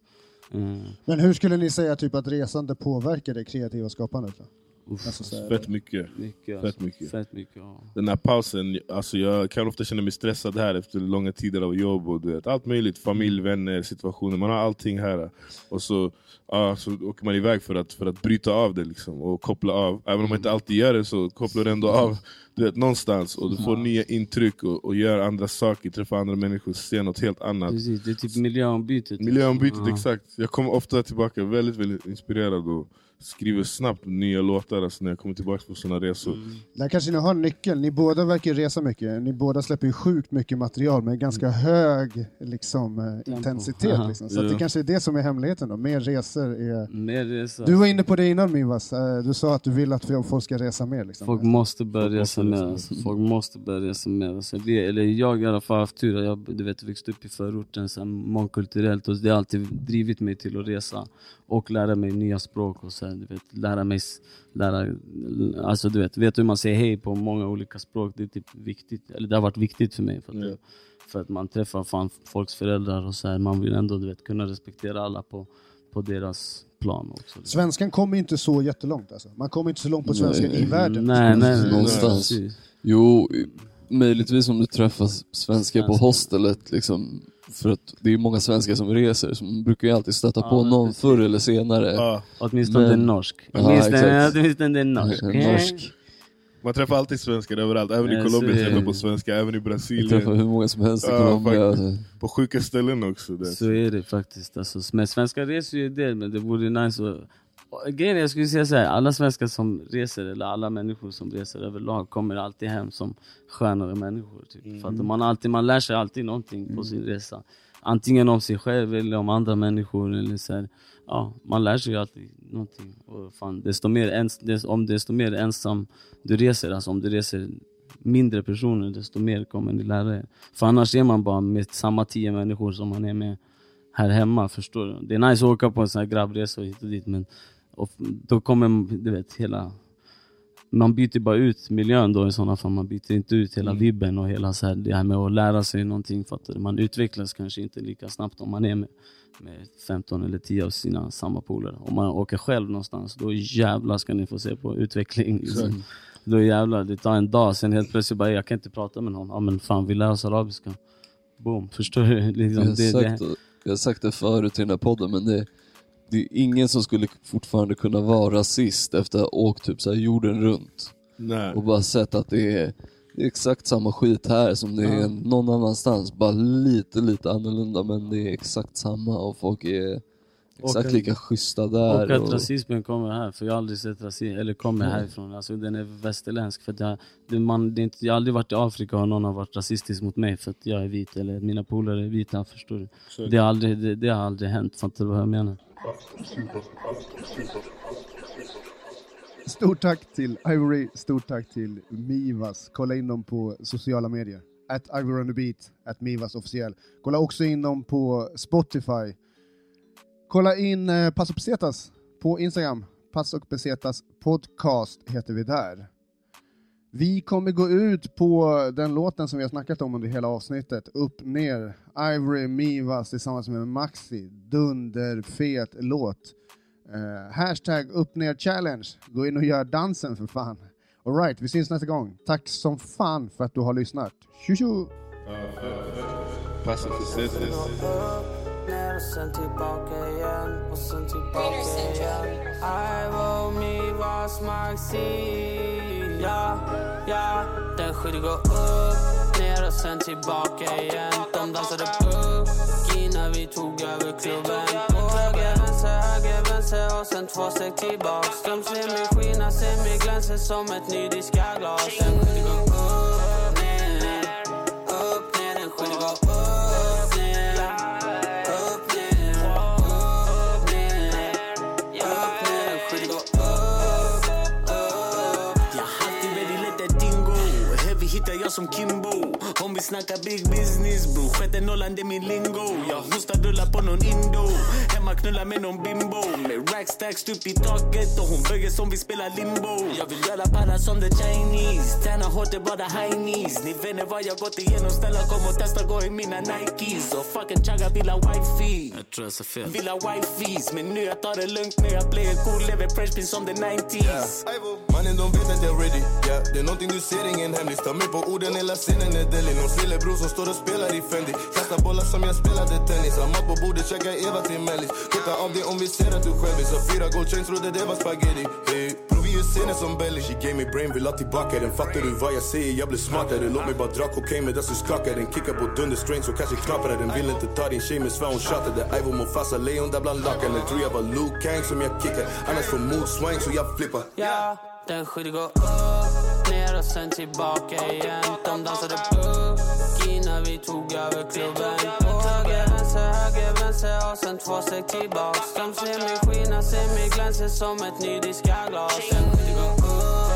Eh, Men hur skulle ni säga typ att resande påverkar det kreativa skapandet? Då? Uff, Alltså, så här, Fett mycket. mycket, Fett mycket. Fett mycket ja. Den här pausen, alltså jag kan ofta känna mig stressad här efter långa tider av jobb och du vet, allt möjligt. Familj, vänner, situationer. Man har allting här. Och så, ja, så åker man iväg för att, för att bryta av det liksom, och koppla av. Även om man inte alltid gör det så kopplar du ändå av du vet, någonstans. Och du får nya intryck och, och gör andra saker, träffar andra människor, ser något helt annat. Precis, det är typ miljöombytet. Miljöombytet, Ja. exakt. Jag kommer ofta tillbaka väldigt, väldigt inspirerad och skriver snabbt nya låtar alltså, när jag kommer tillbaka på såna resor. Mm. Där kanske ni har nyckeln. Ni båda verkar resa mycket. Ni båda släpper ju sjukt mycket material med ganska hög liksom, eh, intensitet. Liksom. Så att det Ja. kanske är det som är hemligheten. Då. Mer resor är... Mer resa. Du var inne på det innan Mivas. Eh, Du sa att du vill att folk ska resa mer. Liksom. Folk måste börja resa mer. Alltså. Folk måste börja resa mer. Alltså, vi, eller jag i alla fall har haft tur. Jag du vet, växte upp i förorten, så mångkulturellt. Och det har alltid drivit mig till att resa. Och lära mig nya språk. Och så här, du vet, lära mig, lära, alltså, du vet, vet hur man säger hej på många olika språk. Det är typ viktigt. Eller det har varit viktigt för mig. För att, Ja. för att man träffar fan folks föräldrar och så här. Man vill ändå du vet, kunna respektera alla på, på deras plan också. Svenskan kommer inte så jättelångt. Alltså. Man kommer inte så långt på svenskan i världen. Nej, nej, nej. Någonstans. Precis. Jo, möjligtvis om du träffar svenskar på Svenskar. hostelet liksom. För att det är många svenskar som reser, så man brukar ju alltid stöta Ja, på någon precis. förr eller senare. Ja, Åtminstone Men- norsk. Ja, Åtminstone, åtminstone det <laughs> är norsk. Norsk. man träffar alltid svenskar överallt, även i Ja, Colombia träffar det. på svenska, även i Jag träffar Brasilien. hur många som helst i Ja, Colombia. faktiskt. På sjuka ställen också. Det. Så är det faktiskt. Alltså, men svenskar reser ju en del, men det vore nice att... Grejen är, jag skulle säga så här, alla svenskar som reser, eller alla människor som reser överlag, kommer alltid hem som skönare människor. Typ. För att man, alltid, man lär sig alltid någonting på sin resa. Antingen om sig själv eller om andra människor. Eller så här. Ja, man lär sig alltid någonting. Och fan, desto mer ens, des, om desto mer ensam du reser, alltså om du reser mindre personer, desto mer kommer ni lära er. För annars är man bara med samma tio människor som man är med här hemma, förstår du? Det är nice att åka på en sån här grabbresa och hit och dit, men och då kommer, du vet, hela... Man byter bara ut miljön då i sådana fall, man byter inte ut hela vibben och hela så här, det här med att lära sig någonting. Fattar du? Man utvecklas kanske inte lika snabbt om man är med, med 15 eller 10 av sina samma polare. Om man åker själv någonstans, då jävlar ska ni få se på utveckling. Liksom. Då jävlar, det tar en dag, sen helt plötsligt bara, jag kan inte prata med någon. Ja men fan, vi lär oss arabiska. Boom, förstår du? <laughs> Jag Liksom, har, det, sagt, det, jag har sagt det förut i den här podden, men det, det är ingen som skulle fortfarande kunna vara rasist efter att ha åkt typ så här jorden runt Nej. och bara sett att det är, det är exakt samma skit här som det är någon annanstans. Bara lite, lite annorlunda, men det är exakt samma och folk är exakt att- lika schyssta där. Och att och- rasismen kommer här, för jag har aldrig sett rasism, eller kommer härifrån. Alltså den är västerländsk. För jag, det, man, det är inte, jag har aldrig varit i Afrika och någon har varit rasistisk mot mig för att jag är vit, eller mina polare är vita, förstår du? Det har aldrig, det, det har aldrig hänt, fattar du vad jag menar? Stort tack till Ivory, stort tack till Mivas. Kolla in dem på sociala medier. At Ivory on the beat, at Mivas officiell. Kolla också in dem på Spotify. Kolla in eh, Passo Pesetas på Instagram. Passo Pesetas podcast heter vi där. Vi kommer gå ut på den låten som vi har snackat om under hela avsnittet. Upp, ner. Ivory, Mivas tillsammans med Maxi. Dunderfet låt. Eh, hashtag upp ner challenge. Gå in och gör dansen för fan. Alright, vi syns nästa gång. Tack som fan för att du har lyssnat. Tjo tjo! Ner och sen tillbaka igen och sen tillbaka igen I var me was Maxi Ja, ja Den skjuter gå upp, ner och sen tillbaka igen. De dansade boogie när vi tog över klubben. På höger, vänster, höger, vänster och sen två steg tillbaks. De ser mig skina, ser mig glänsa som ett nydiskat glas Den skjuter gå upp, som Kimbo Om vi snackar big business bro. Sjätte nollan det är min lingo. Jag hostar rullar på någon indo. Hemma knullar med någon bimbo. Med rackstacks upp i taket Och hon böjer som vi spelar limbo. Jag vill göra para som the Chinese. Träna hårt är bara high knees Ni vet vad jag gått igenom Snälla kom och testa gå i mina Nikes. Och fucking chagga vill ha wifey. Jag tror jag sa fel. Vill ha wifeys Men nu jag tar det lugnt Nu jag play it cool. Lever fresh pin som the 90s Mannen de vet att jag är ready. Yeah. Det är någonting du ser, ingen hemlis. Ta mig på orden, hela scenen är deli Någons lillebror som står och spelar i Fendi. Kastar bollar som jag spelade tennis. Har mat på bordet, käkar Eva till mellis. Titta av det om vi ser att du självis Har fyra gold chains, trodde det var spaghetti. Hey. Bror vi som Belly. She gave me brain, vill ha tillbaka den. Fattar du vad jag säger? Jag blir smartare. Låt mig bara dra kokain medan du skakar den. Kickar på dunder strain så kanske knappar den. Vill inte ta din tjej men svär hon tjatade. Ivo Mufasa, lejon där bland lakanen Tror jag var Luke Kang som jag kickar. Annars får mood swang så jag flippar. Ja, den skiten upp, ner och sen tillbaka igen. De dansade boogie när vi tog över klubben. På höger, vänster, höger, vänster och sen två steg tillbaks. De ser mig skina, ser mig glänsa som ett nydiskat glas Den skiten går upp,